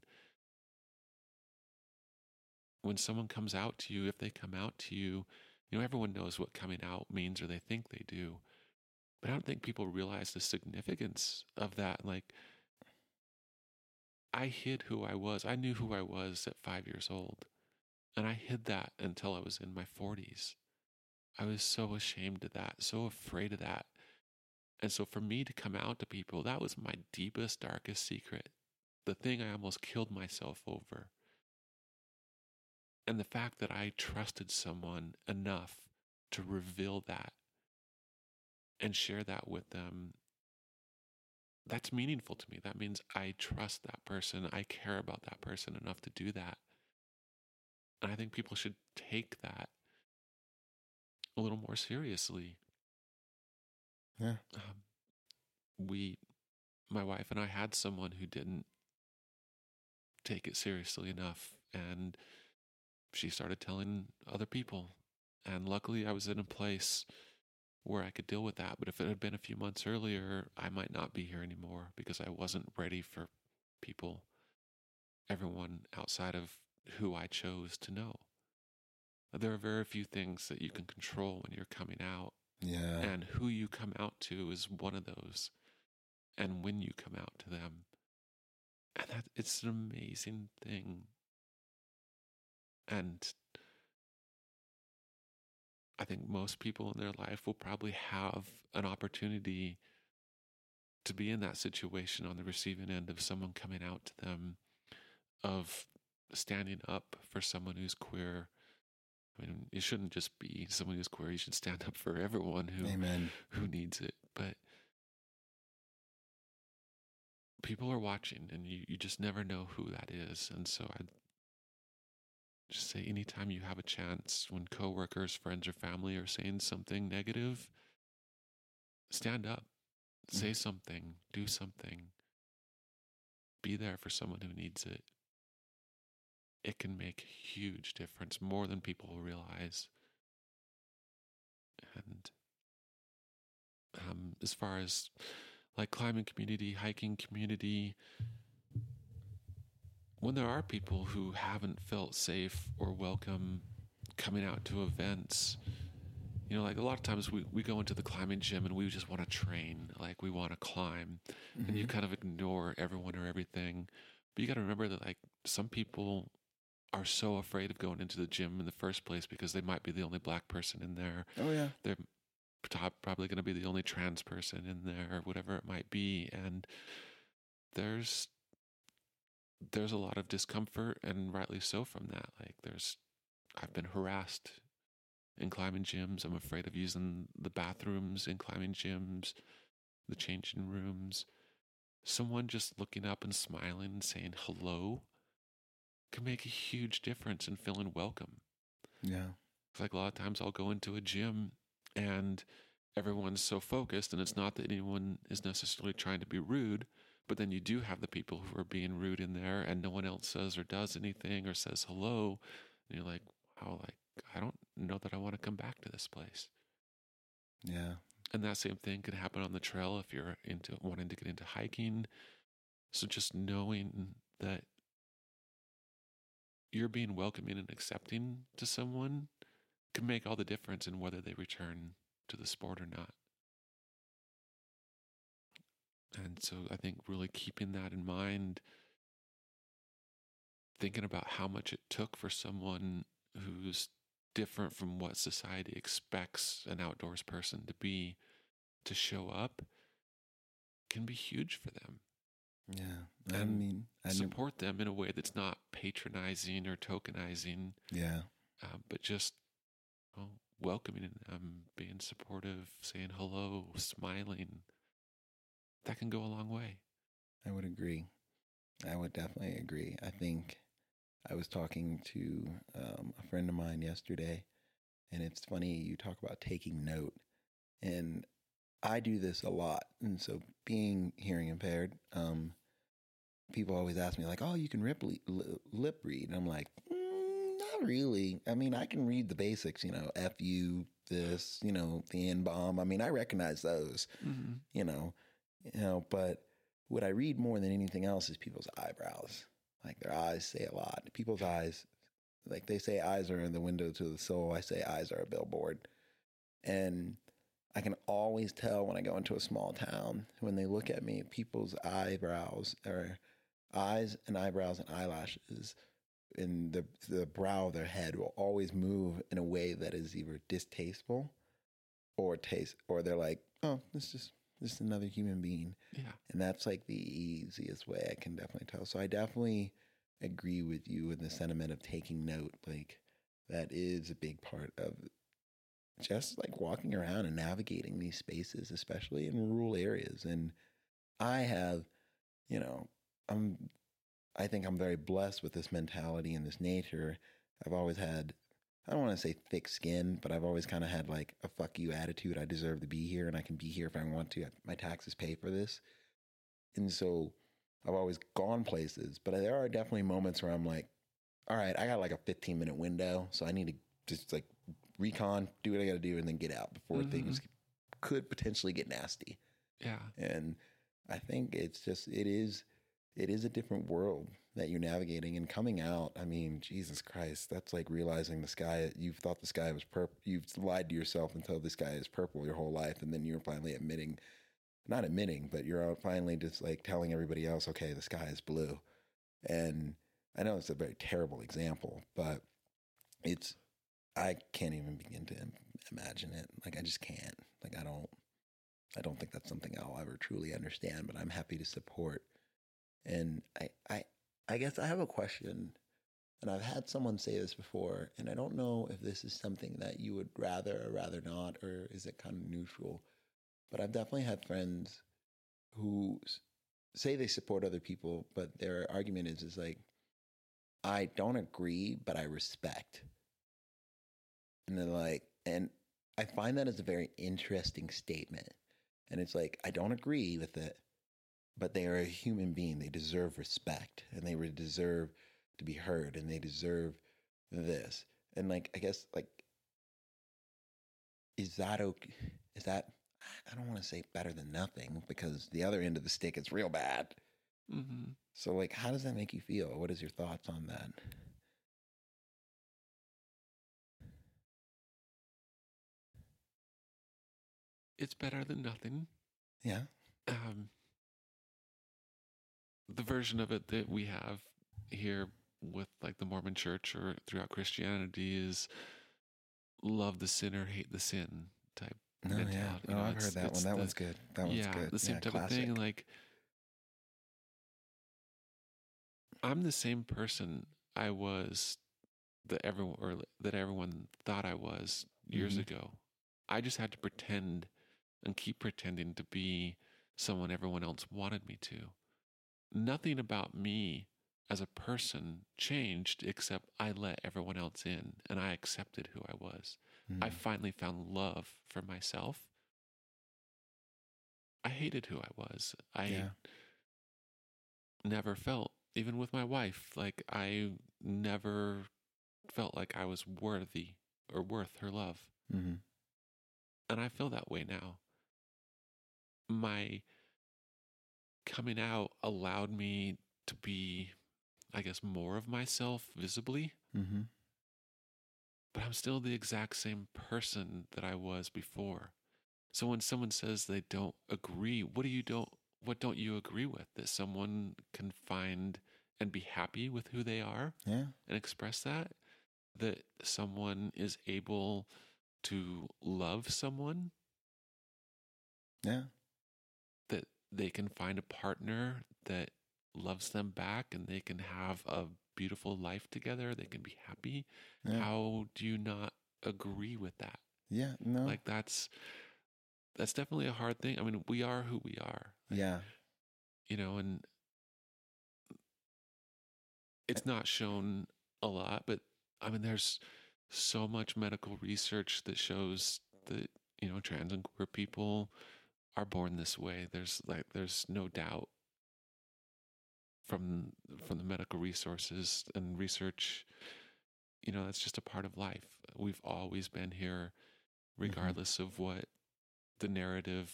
When someone comes out to you, if they come out to you, you know, everyone knows what coming out means or they think they do. But I don't think people realize the significance of that. Like, I hid who I was. I knew who I was at five years old. And I hid that until I was in my 40s. I was so ashamed of that, so afraid of that. And so for me to come out to people, that was my deepest, darkest secret. The thing I almost killed myself over. And the fact that I trusted someone enough to reveal that and share that with them that's meaningful to me. That means I trust that person. I care about that person enough to do that. And I think people should take that a little more seriously. Yeah. Um, we, my wife and I had someone who didn't take it seriously enough. And she started telling other people. And luckily, I was in a place where I could deal with that. But if it had been a few months earlier, I might not be here anymore because I wasn't ready for people, everyone outside of who I chose to know. There are very few things that you can control when you're coming out. Yeah. And who you come out to is one of those. And when you come out to them. And that it's an amazing thing. And I think most people in their life will probably have an opportunity to be in that situation on the receiving end of someone coming out to them, of standing up for someone who's queer. I mean, it shouldn't just be someone who's queer. You should stand up for everyone who Amen. who needs it. But people are watching, and you, you just never know who that is. And so I'd just say anytime you have a chance, when coworkers, friends, or family are saying something negative, stand up, say something, do something, be there for someone who needs it. It can make a huge difference, more than people realize. And um, as far as like climbing community, hiking community, when there are people who haven't felt safe or welcome coming out to events, you know, like a lot of times we, we go into the climbing gym and we just want to train, like we want to climb, and you mm-hmm. kind of ignore everyone or everything. But you got to remember that, like, some people are so afraid of going into the gym in the first place because they might be the only black person in there Oh yeah. they're top, probably going to be the only trans person in there or whatever it might be and there's there's a lot of discomfort and rightly so from that. Like there's i've been harassed in climbing gyms. I'm afraid of using the bathrooms in climbing gyms the changing rooms. Someone just looking up and smiling and saying hello can make a huge difference in feeling welcome. Yeah. it's like a lot of times I'll go into a gym and everyone's so focused, and it's not that anyone is necessarily trying to be rude, but then you do have the people who are being rude in there, and no one else says or does anything or says hello, and you're like, wow, like I don't know that I want to come back to this place. Yeah. And that same thing could happen on the trail if you're into wanting to get into hiking. So just knowing that you're being welcoming and accepting to someone can make all the difference in whether they return to the sport or not. And so I think really keeping that in mind, thinking about how much it took for someone who's different from what society expects an outdoors person to be to show up can be huge for them. Yeah. I And mean, I. Support them in a way that's not patronizing or tokenizing, Yeah. uh, but just well, welcoming them, being supportive, saying hello, smiling. That can go a long way. I would agree. I would definitely agree. I think I was talking to um, a friend of mine yesterday, and it's funny you talk about taking note, and I do this a lot. And so, being hearing impaired, um, people always ask me like, "Oh, you can rip, li- lip read," and I'm like, mm, "Not really. I mean, I can read the basics. You know, F U this, you know, the N bomb. I mean, I recognize those." Mm-hmm. you know, you know, but what I read more than anything else is people's eyebrows. Like their eyes say a lot. People's eyes, like they say eyes are the window to the soul. I say eyes are a billboard. And I can always tell when I go into a small town, when they look at me, people's eyebrows or eyes and eyebrows and eyelashes in the the brow of their head will always move in a way that is either distasteful or taste or they're like, oh, this is just another human being. Yeah. And that's like the easiest way I can definitely tell. So I definitely agree with you in the sentiment of taking note. Like that is a big part of just like walking around and navigating these spaces, especially in rural areas. And I have, you know, I'm, I think I'm very blessed with this mentality and this nature. I've always had, I don't want to say thick skin, but I've always kind of had like a fuck you attitude. I deserve to be here and I can be here if I want to. My taxes pay for this. And so I've always gone places, but there are definitely moments where I'm like, all right, I got like a 15 minute window. So I need to just like recon, do what I got to do, and then get out before Mhm. things could potentially get nasty. Yeah. And I think it's just it is it is a different world that you're navigating and coming out. I mean, Jesus Christ, that's like realizing the sky. You've thought the sky was purple. You've lied to yourself until the sky is purple your whole life, and then you're finally admitting, not admitting, but you're finally just like telling everybody else, okay, the sky is blue. And I know it's a very terrible example, but it's I can't even begin to imagine it. Like I just can't. Like I don't. I don't think that's something I'll ever truly understand, but I'm happy to support. And I, I, I guess I have a question, and I've had someone say this before, and I don't know if this is something that you would rather or rather not, or is it kind of neutral? But I've definitely had friends who say they support other people, but their argument is is like, I don't agree, but I respect. And they're like, and I find that as a very interesting statement. And it's like, I don't agree with it, but they are a human being. They deserve respect and they deserve to be heard and they deserve this. And like, I guess, like, is that okay? Is that, I don't want to say better than nothing because the other end of the stick is real bad. hmm So, like, how does that make you feel? What is your thoughts on that? It's better than nothing. Yeah. Um, the version of it that we have here with like the Mormon church or throughout Christianity is love the sinner, hate the sin type. No, yeah. mentality, you No, know, I've heard that one. That the- one's good. That one's yeah, good. the same yeah, type classic. of thing. Like, I'm the same person I was that everyone or that everyone thought I was years Mhm. ago. I just had to pretend and keep pretending to be someone everyone else wanted me to. Nothing about me as a person changed except I let everyone else in and I accepted who I was. I Mhm. finally found love for myself. I hated who I was. I Yeah. never felt, even with my wife, like I never felt like I was worthy or worth her love. Mhm. And I feel that way now. My coming out allowed me to be, I guess, more of myself visibly, Mhm. but I'm still the exact same person that I was before. So when someone says they don't agree, what do you don't what don't you agree with? That someone can find and be happy with who they are Yeah. and express that? That someone is able to love someone? Yeah. They can find a partner that loves them back and they can have a beautiful life together, they can be happy? Yeah. How do you not agree with that? Yeah. No. Like that's that's definitely a hard thing. I mean, we are who we are. yeah. You know, and it's not shown a lot, but I mean there's so much medical research that shows that, you know, trans and queer people are born this way. There's like there's no doubt from from the medical resources and research you know that's just a part of life we've always been here mm-hmm. regardless of what the narrative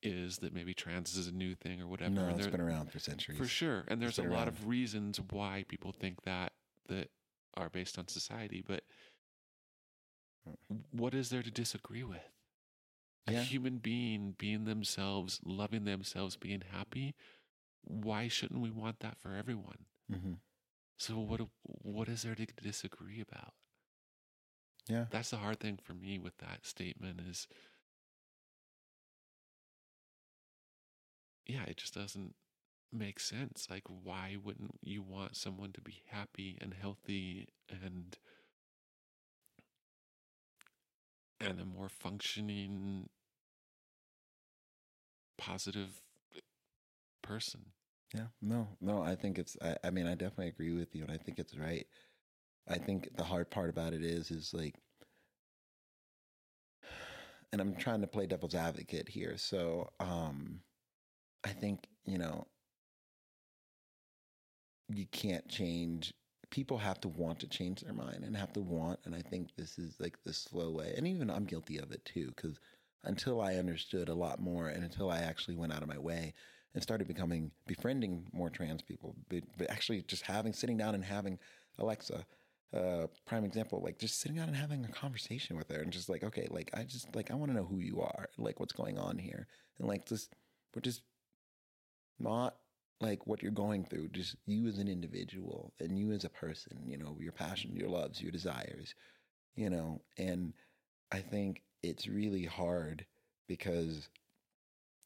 is that maybe trans is a new thing or whatever No, it's there- been around for centuries. for sure and there's a lot around. of reasons why people think that that are based on society but mm. what is there to disagree with a human being being themselves loving themselves being happy why shouldn't we want that for everyone? Hmm so what what is there to disagree about? Yeah. that's the hard thing for me with that statement is yeah it just doesn't make sense. Like why wouldn't you want someone to be happy and healthy and and a more functioning positive person. Yeah, no, no. I think it's. I, I mean, I definitely agree with you, and I think it's right. I think the hard part about it is, is like, and I'm trying to play devil's advocate here. So, um, I think you know, you can't change. People have to want to change their mind and have to want, and I think this is like the slow way. And even I'm guilty of it too, because until I understood a lot more, and until I actually went out of my way and started becoming befriending more trans people, but, but actually just having sitting down and having Alexa, uh, prime example, like just sitting down and having a conversation with her and just like, okay, like I just like I want to know who you are, like what's going on here, and like just we're just not like what you're going through, just you as an individual and you as a person, you know, your passion, your loves, your desires, you know, and I think it's really hard because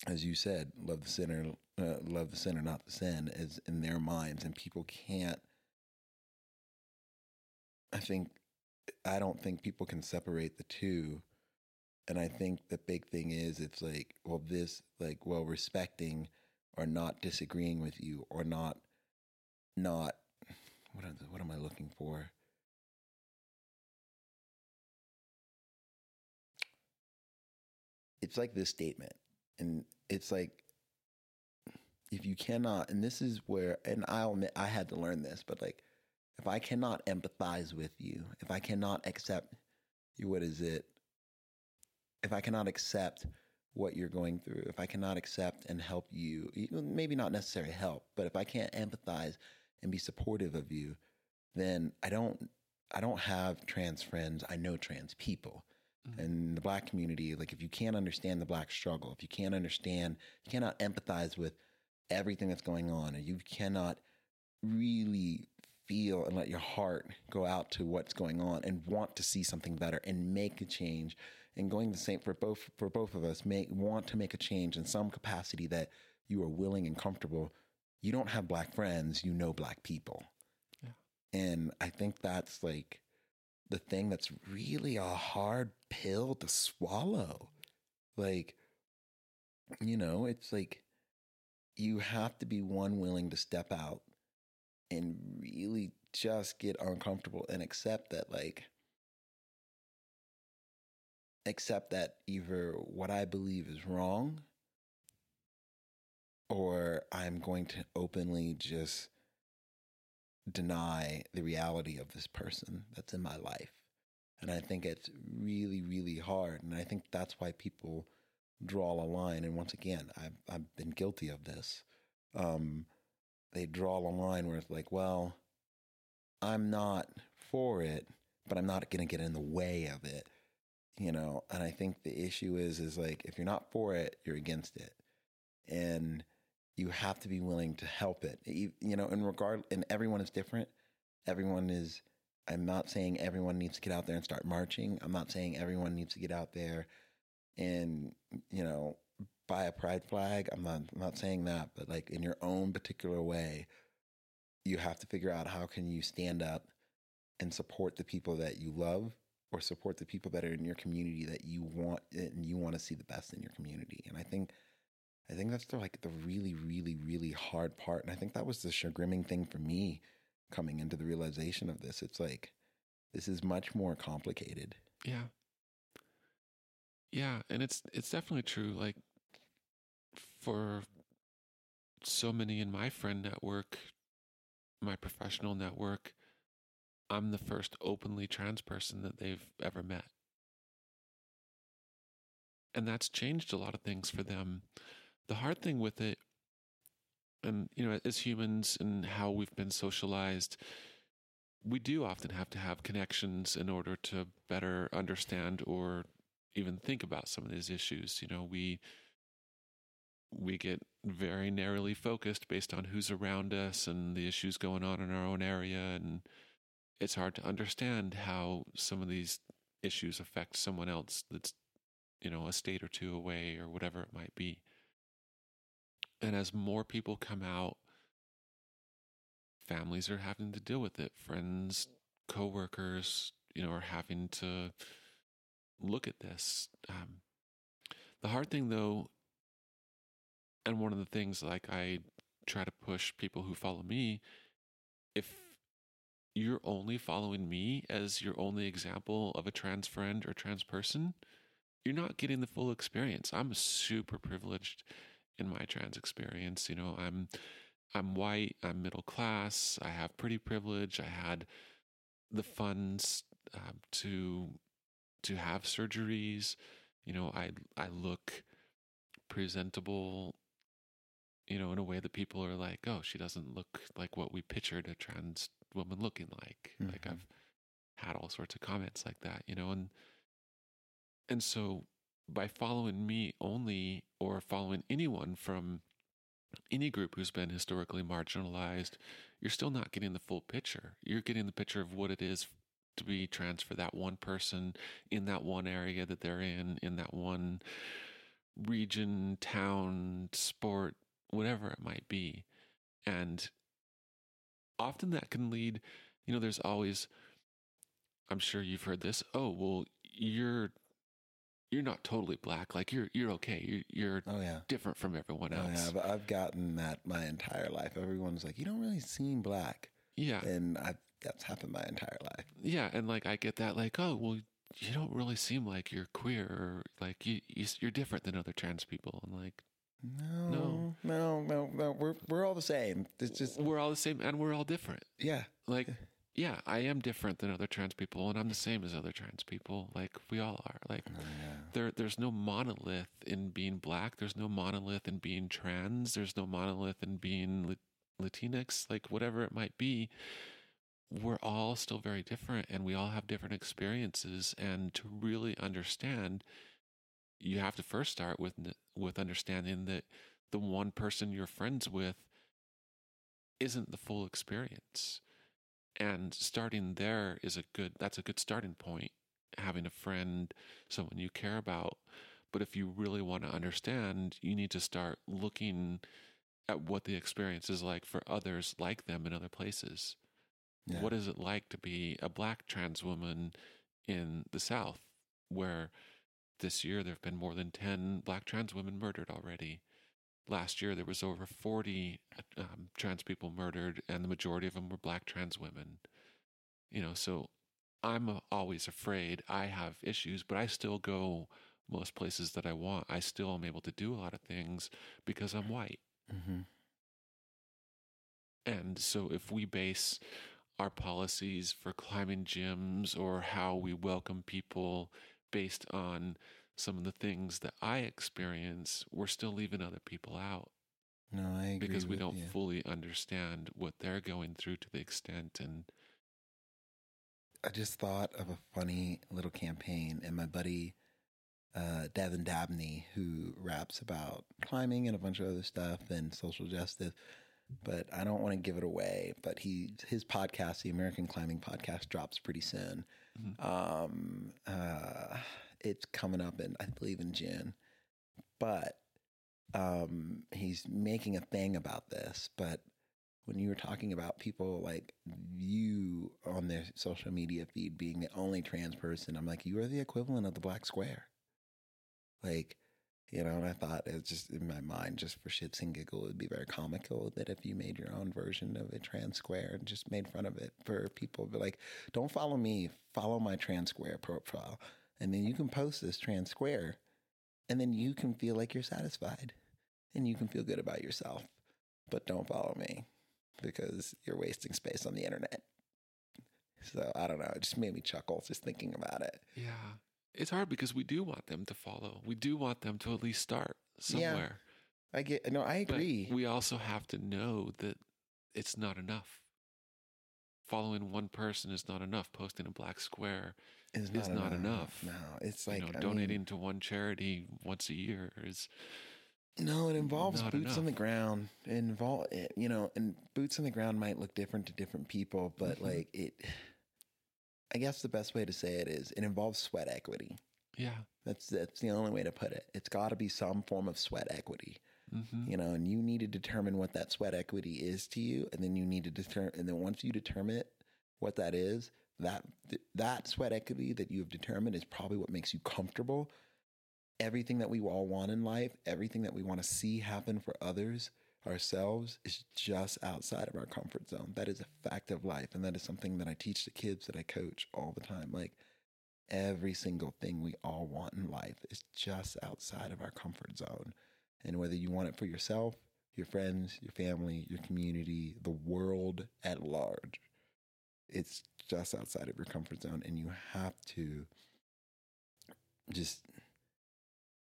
as you said, love the sinner, uh, love the sinner, not the sin, is in their minds, and people can't. I think, I don't think people can separate the two, and I think the big thing is it's like, well, this, like, well, respecting or not disagreeing with you, or not, not, what am, what am I looking for? It's like this statement and it's like if you cannot and this is where and i'll admit i had to learn this but like if i cannot empathize with you if i cannot accept you what is it if i cannot accept what you're going through. If i cannot accept and help you maybe not necessarily help but if i can't empathize and be supportive of you then i don't i don't have trans friends. I know trans people. Mm-hmm. and the black community like if you can't understand the black struggle if you can't understand you cannot empathize with everything that's going on and you cannot really feel and let your heart go out to what's going on and want to see something better and make a change and going the same for both for both of us make want to make a change in some capacity that you are willing and comfortable you don't have black friends you know black people yeah. and i think that's like the thing that's really a hard pill to swallow. Like, you know, it's like you have to be one willing to step out and really just get uncomfortable and accept that, like, accept that either what I believe is wrong or I'm going to openly just deny the reality of this person that's in my life. And I think it's really, really hard. And I think that's why people draw a line. And once again, I've, I've been guilty of this. Um, they draw a line where it's like, well, I'm not for it, but I'm not going to get in the way of it, you know? And I think the issue is, is like, if you're not for it, you're against it. And you have to be willing to help it. You, you know, in regard, and everyone is different. Everyone is. I'm not saying everyone needs to get out there and start marching. I'm not saying everyone needs to get out there and you know buy a pride flag. I'm not. I'm not saying that, but like in your own particular way, you have to figure out how can you stand up and support the people that you love or support the people that are in your community that you want and you want to see the best in your community. And I think I think that's the, like the really, really, really hard part. And I think that was the chagrining thing for me coming into the realization of this. It's like, this is much more complicated. Yeah. Yeah. And it's, it's definitely true. Like for so many in my friend network, my professional network, I'm the first openly trans person that they've ever met. And that's changed a lot of things for them the hard thing with it, and you know, as humans and how we've been socialized, we do often have to have connections in order to better understand or even think about some of these issues. You know, we we get very narrowly focused based on who's around us and the issues going on in our own area and it's hard to understand how some of these issues affect someone else that's you know a state or two away or whatever it might be and as more people come out, families are having to deal with it. Friends, coworkers, you know, are having to look at this. Um, the hard thing, though, and one of the things like I try to push people who follow me, if you're only following me as your only example of a trans friend or trans person, you're not getting the full experience. I'm super privileged in my trans experience. You know, I'm I'm white, I'm middle class, I have pretty privilege, I had the funds um, to to have surgeries. You know, I I look presentable. You know, in a way that people are like, "Oh, she doesn't look like what we pictured a trans woman looking like." Mm-hmm. Like I've had all sorts of comments like that. You know, and and so by following me only or following anyone from any group who's been historically marginalized, you're still not getting the full picture. You're getting the picture of what it is to be trans for that one person in that one area that they're in, in that one region, town, sport, whatever it might be. And often that can lead, you know, there's always, I'm sure you've heard this, oh, well, you're you're not totally black. Like you're you're okay. You're you're oh, yeah. different from everyone else. Oh, yeah, but I've gotten that my entire life. Everyone's like, you don't really seem black. Yeah, and I that's happened my entire life. Yeah, and like I get that. Like, oh well, you don't really seem like you're queer or like you, you are different than other trans people. And like, no, no, no, no, no. We're we're all the same. It's just we're all the same, and we're all different. Yeah, like yeah, I am different than other trans people, and I'm the same as other trans people. Like we all are. Like oh, yeah. there, there's no monolith in being black. There's no monolith in being trans. There's no monolith in being Latinx. Like whatever it might be, we're all still very different, and we all have different experiences. And to really understand, you have to first start with with understanding that the one person you're friends with isn't the full experience. And starting there is a good that's a good starting point having a friend someone you care about. But if you really want to understand you need to start looking at what the experience is like for others like them in other places. Yeah. what is it like to be a black trans woman in the south where this year there have been more than 10 black trans women murdered already. Last year there was over 40 um, trans people murdered and the majority of them were black trans women. You know so i'm always afraid. I have issues but i still go most places that i want. I still am able to do a lot of things because i'm white. Mm-hmm. and so if we base our policies for climbing gyms or how we welcome people based on some of the things that I experience, we're still leaving other people out. No, I agree. Because we don't you. fully understand what they're going through to the extent and I just thought of a funny little campaign and my buddy uh, Devin Dabney, who raps about climbing and a bunch of other stuff and social justice. But I don't want to give it away. But he his podcast, the American Climbing Podcast, drops pretty soon. Mm-hmm. Um, uh, it's coming up in I believe in June, but um, he's making a thing about this. But when you were talking about people like you on their social media feed being the only trans person, I'm like, you are the equivalent of the black square. Like, you know, and I thought it's just in my mind, just for shits and giggles, it would be very comical that if you made your own version of a trans square and just made fun of it for people, but like, don't follow me, follow my trans square profile. And then you can post this trans square and then you can feel like you're satisfied and you can feel good about yourself. But don't follow me because you're wasting space on the internet. So I don't know. It just made me chuckle just thinking about it. Yeah. It's hard because we do want them to follow. We do want them to at least start somewhere. Yeah, I get no, I agree. But we also have to know that it's not enough. Following one person is not enough. Posting a black square is not, not enough. No, it's like you know, donating mean, to one charity once a year is. No, it involves boots enough. on the ground. It involve you know, and boots on the ground might look different to different people, but mm-hmm. like it. I guess the best way to say it is it involves sweat equity. Yeah, that's that's the only way to put it. It's got to be some form of sweat equity. Mm-hmm. You know, and you need to determine what that sweat equity is to you, and then you need to determine, and then once you determine what that is, that that sweat equity that you have determined is probably what makes you comfortable everything that we all want in life, everything that we want to see happen for others, ourselves, is just outside of our comfort zone. That is a fact of life. And that is something that I teach the kids that I coach all the time. Like every single thing we all want in life is just outside of our comfort zone. And whether you want it for yourself, your friends, your family, your community, the world at large, it's just outside of your comfort zone. And you have to just,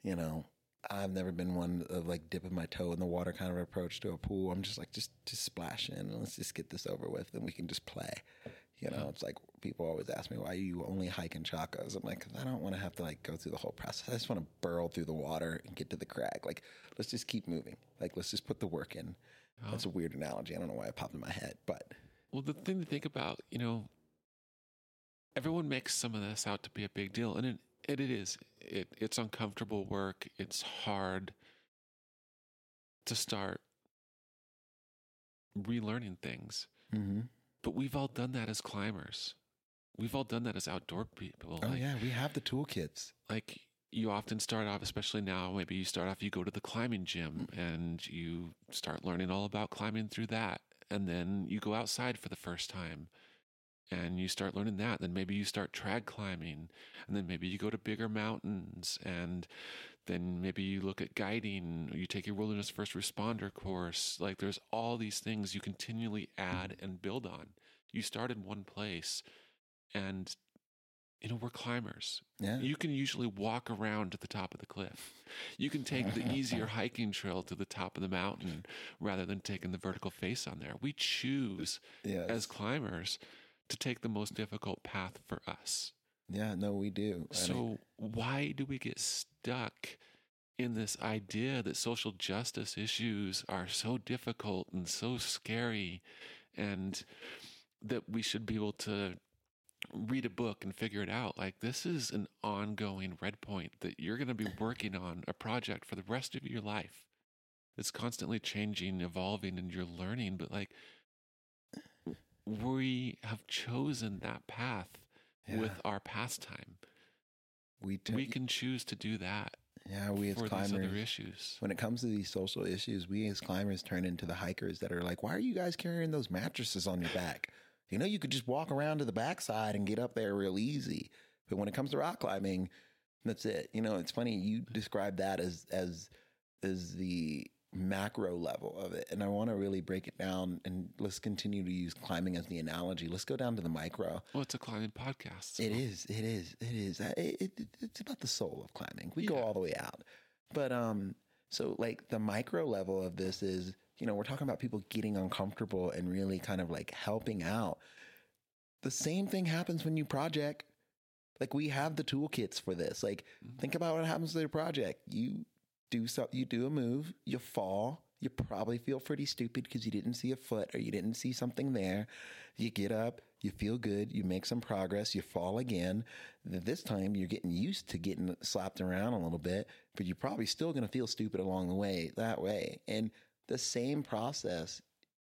you know, I've never been one of like dipping my toe in the water kind of approach to a pool. I'm just like, just just splash in and let's just get this over with and we can just play. You know, it's like people always ask me why you only hike in chacos. I'm like, I don't want to have to like go through the whole process. I just want to burrow through the water and get to the crag. Like, let's just keep moving. Like, let's just put the work in. Oh. That's a weird analogy. I don't know why it popped in my head, but Well, the thing to think about, you know, everyone makes some of this out to be a big deal, and it it, it is. It it's uncomfortable work. It's hard to start relearning things, mm-hmm. but we've all done that as climbers. We've all done that as outdoor people. oh like, yeah, we have the toolkits. like you often start off, especially now, maybe you start off, you go to the climbing gym and you start learning all about climbing through that. And then you go outside for the first time and you start learning that. Then maybe you start trad climbing and then maybe you go to bigger mountains and then maybe you look at guiding, or you take your wilderness first responder course. Like there's all these things you continually add mm-hmm. and build on. You start in one place and you know, we're climbers. Yeah. You can usually walk around to the top of the cliff. You can take the easier [laughs] hiking trail to the top of the mountain rather than taking the vertical face on there. We choose Yeah. as climbers to take the most difficult path for us. yeah, no, we do. So, why do we get stuck in this idea that social justice issues are so difficult and so scary and that we should be able to read a book and figure it out? Like, this is an ongoing red point that you're going to be [laughs] working on a project for the rest of your life. It's constantly changing, evolving, and you're learning, but like, we have chosen that path Yeah. with our pastime. we, t- we can choose to do that yeah, we as climbers. when it comes to these social issues, we as climbers turn into the hikers that are like, why are you guys carrying those mattresses on your back? You know, you could just walk around to the backside and get up there real easy. But when it comes to rock climbing, that's it. You know, it's funny you describe that as as as the macro level of it. And I want to really break it down and let's continue to use climbing as the analogy. Let's go down to the micro. Well, it's a climbing podcast. so- It is. It is. It is. It, it, it's about the soul of climbing. We go all the way out. But um, so like the micro level of this is, you know, we're talking about people getting uncomfortable and really kind of like helping out. The same thing happens when you project. Like we have the toolkits for this. Like Mhm. think about what happens to your project. You do so, you do a move, you fall. You probably feel pretty stupid because you didn't see a foot or you didn't see something there. You get up, you feel good, you make some progress, you fall again. This time you're getting used to getting slapped around a little bit, but you're probably still going to feel stupid along the way that way. And the same process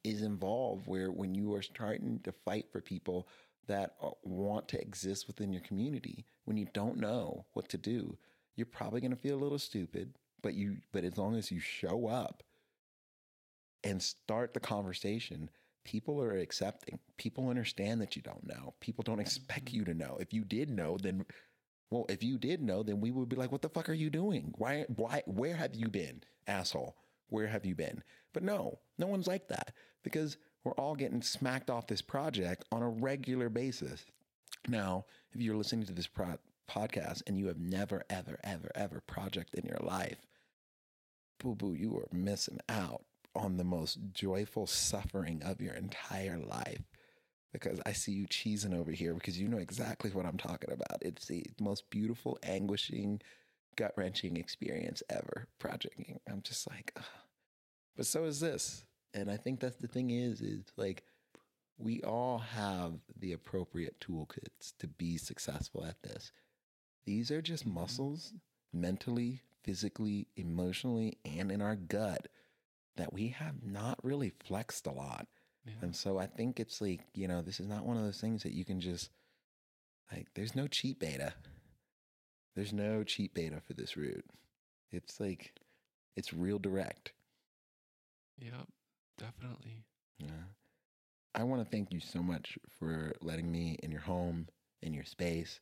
is involved where when you are starting to fight for people that uh, want to exist within your community, when you don't know what to do, you're probably going to feel a little stupid, but you but as long as you show up and start the conversation, people are accepting. People understand that you don't know. People don't expect mm-hmm. you to know. If you did know, then well, if you did know, then we would be like, "What the fuck are you doing? Why? Why? Where have you been, asshole? Where have you been?" But no, no one's like that because we're all getting smacked off this project on a regular basis. Now, if you're listening to this pro- podcast and you have never, ever, ever, ever project in your life, boo boo, you are missing out on the most joyful suffering of your entire life. Because I see you cheesing over here because you know exactly what I'm talking about. It's the most beautiful, anguishing, gut wrenching experience ever projecting. I'm just like, ugh. but so is this. And I think that's the thing is, is like, we all have the appropriate toolkits to be successful at this. These are just mm-hmm. muscles mentally, physically, emotionally, and in our gut that we have not really flexed a lot. Yeah. And so I think it's like, you know, this is not one of those things that you can just like there's no cheat beta. There's no cheap beta for this route. It's like, it's real direct. Yep, definitely. Yeah. I want to thank you so much for letting me in your home, in your space.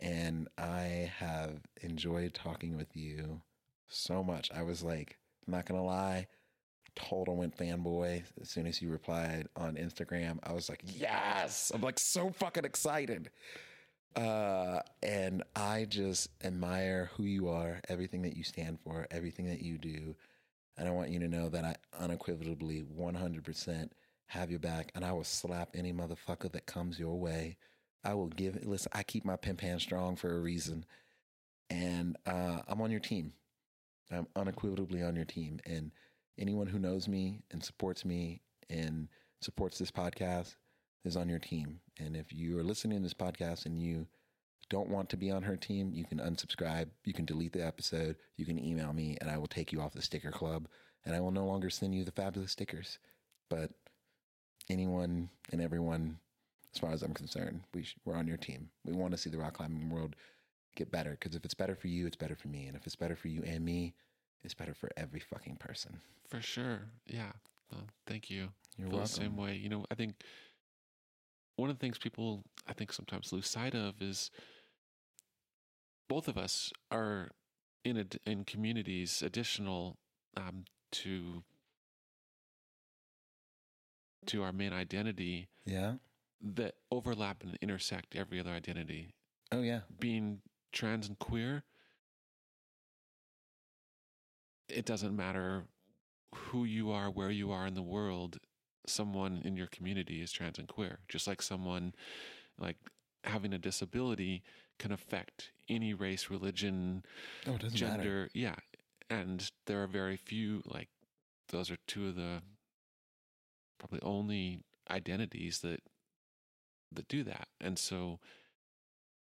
And I have enjoyed talking with you so much. I was like, I'm not going to lie, total went fanboy as soon as you replied on Instagram. I was like, yes, I'm like so fucking excited. Uh, and I just admire who you are, everything that you stand for, everything that you do. And I want you to know that I unequivocally 100% have your back and I will slap any motherfucker that comes your way. I will give. Listen, I keep my pimp hand strong for a reason. And uh, I'm on your team. I'm unequivocally on your team. And anyone who knows me and supports me and supports this podcast is on your team. And if you are listening to this podcast and you don't want to be on her team, you can unsubscribe, you can delete the episode, you can email me, and I will take you off the sticker club. And I will no longer send you the fabulous stickers. But anyone and everyone, as far as I'm concerned, we sh- we're on your team. We want to see the rock climbing world get better because if it's better for you, it's better for me, and if it's better for you and me, it's better for every fucking person. For sure. Yeah. Well, thank you. You're welcome. the same way. You know, I think one of the things people I think sometimes lose sight of is both of us are in a, in communities additional um, to to our main identity Yeah. That overlap and intersect every other identity. Oh yeah. Being trans and queer, it doesn't matter who you are, where you are in the world. Someone in your community is trans and queer, just like someone like having a disability can affect any race, religion, Oh, doesn't matter. gender. Yeah. And there are very few, like, those are two of the probably only identities that that do that. And so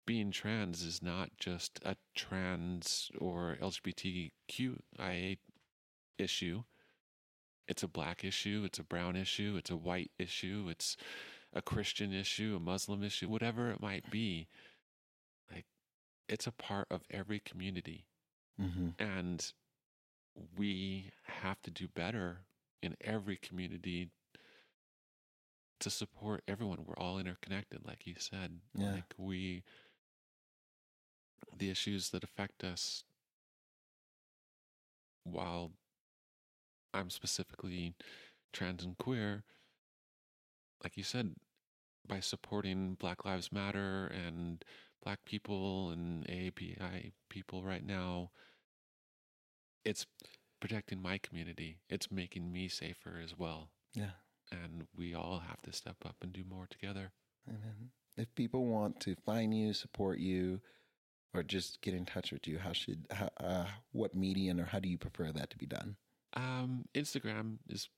being trans is not just a trans or LGBTQIA issue. It's a black issue, it's a brown issue, it's a white issue, it's a Christian issue, a Muslim issue, whatever it might be. Like it's a part of every community. Mm-hmm. And we have to do better in every community to support everyone. We're all interconnected, like you said. Yeah. Like we, the issues that affect us, while I'm specifically trans and queer, like you said, by supporting Black Lives Matter and Black people and AAPI people right now, it's protecting my community. It's making me safer as well. Yeah. And we all have to step up and do more together. Amen. If people want to find you, support you, or just get in touch with you, how should how, uh, what medium or how do you prefer that to be done? Um, Instagram is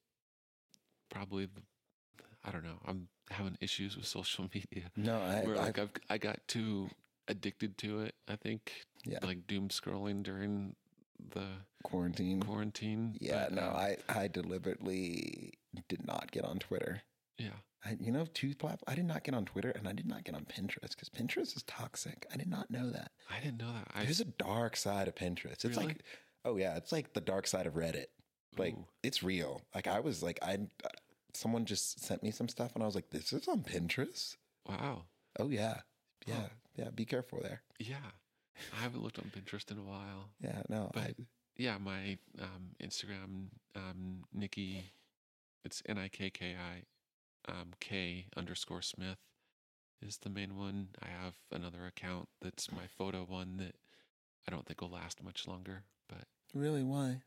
probably, the, I don't know, I'm having issues with [laughs] social media. No, I, Where like I've, I got too addicted to it, I think. Yeah. Like doom scrolling during the quarantine. quarantine. Yeah, but, no, um, I I deliberately did not get on Twitter. Yeah. I, you know, two platforms. I did not get on Twitter, and I did not get on Pinterest because Pinterest is toxic. I did not know that. I didn't know that. I, There's a dark side of Pinterest. It's Really? like, oh yeah, it's like the dark side of Reddit. Like Ooh. it's real. Like I was like, I someone just sent me some stuff, and I was like, this is on Pinterest. wow. Oh yeah, yeah, Huh. yeah. Be careful there. Yeah. I haven't looked on Pinterest in a while. Yeah, no, I, But- Yeah, my um, Instagram, um, Nikki, it's N I K K I um, K underscore Smith is the main one. I have another account that's my photo one that I don't think will last much longer, but really why?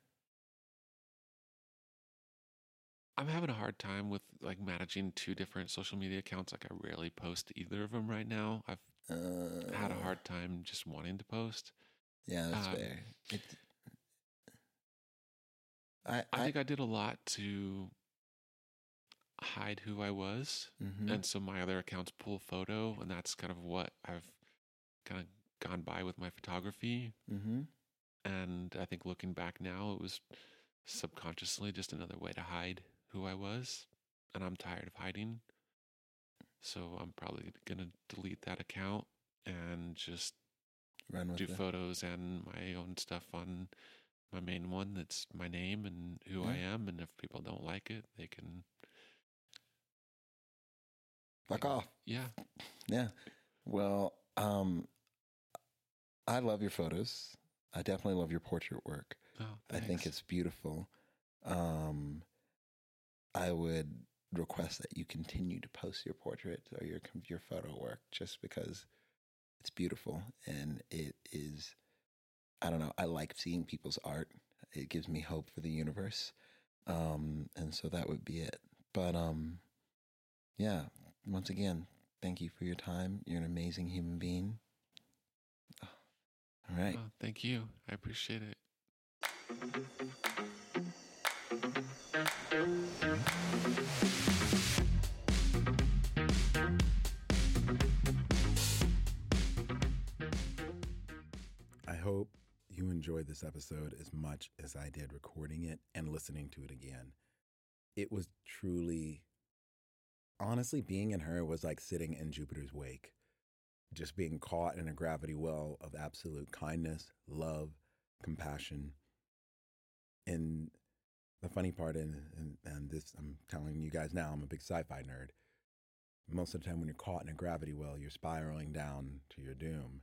I'm having a hard time with like managing two different social media accounts. Like I rarely post either of them right now. I've Uh, had a hard time just wanting to post. Yeah, that's um, fair. It, I, I think I did a lot to hide who I was. mhm. And so my other accounts pull photo, and that's kind of what I've kind of gone by with my photography. Mhm. And I think looking back now, it was subconsciously just another way to hide who I was. And I'm tired of hiding. So I'm probably going to delete that account and just Run with do photos and my own stuff on my main one. That's my name and who I am. And if people don't like it, they can, Fuck off. yeah. Yeah. Well, um, I love your photos. I definitely love your portrait work. Oh, I think it's beautiful. Um, I would request that you continue to post your portrait or your your photo work, just because it's beautiful and it is. I don't know. I like seeing people's art. It gives me hope for the universe, um, and so that would be it. But um, yeah. Once again, thank you for your time. You're an amazing human being. [sighs] All right. Oh, thank you. I appreciate it. I hope you enjoyed this episode as much as I did recording it and listening to it again. It was truly, honestly, being in her was like sitting in Jupiter's wake, just being caught in a gravity well of absolute kindness, love, compassion. And the funny part, and, and, and this, I'm telling you guys now, I'm a big sci fi nerd. Most of the time, when you're caught in a gravity well, you're spiraling down to your doom.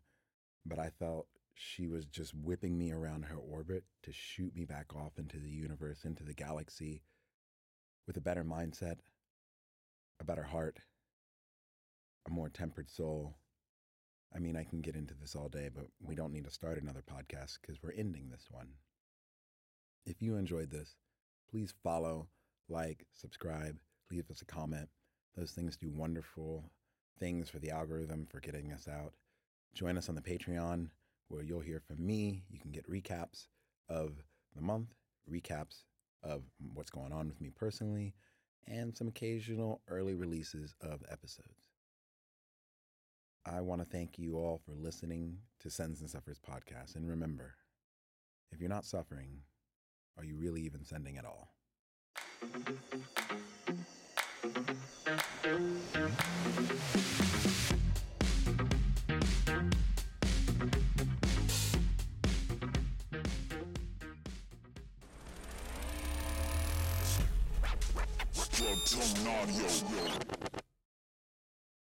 But I felt she was just whipping me around her orbit to shoot me back off into the universe, into the galaxy with a better mindset, a better heart, a more tempered soul. I mean, I can get into this all day, but we don't need to start another podcast because we're ending this one. If you enjoyed this, please follow, like, subscribe, leave us a comment. Those things do wonderful things for the algorithm for getting us out. Join us on the Patreon where you'll hear from me. You can get recaps of the month, recaps of what's going on with me personally, and some occasional early releases of episodes. I want to thank you all for listening to Sends and Suffers podcast. And remember, if you're not suffering, are you really even sending at all? Audio.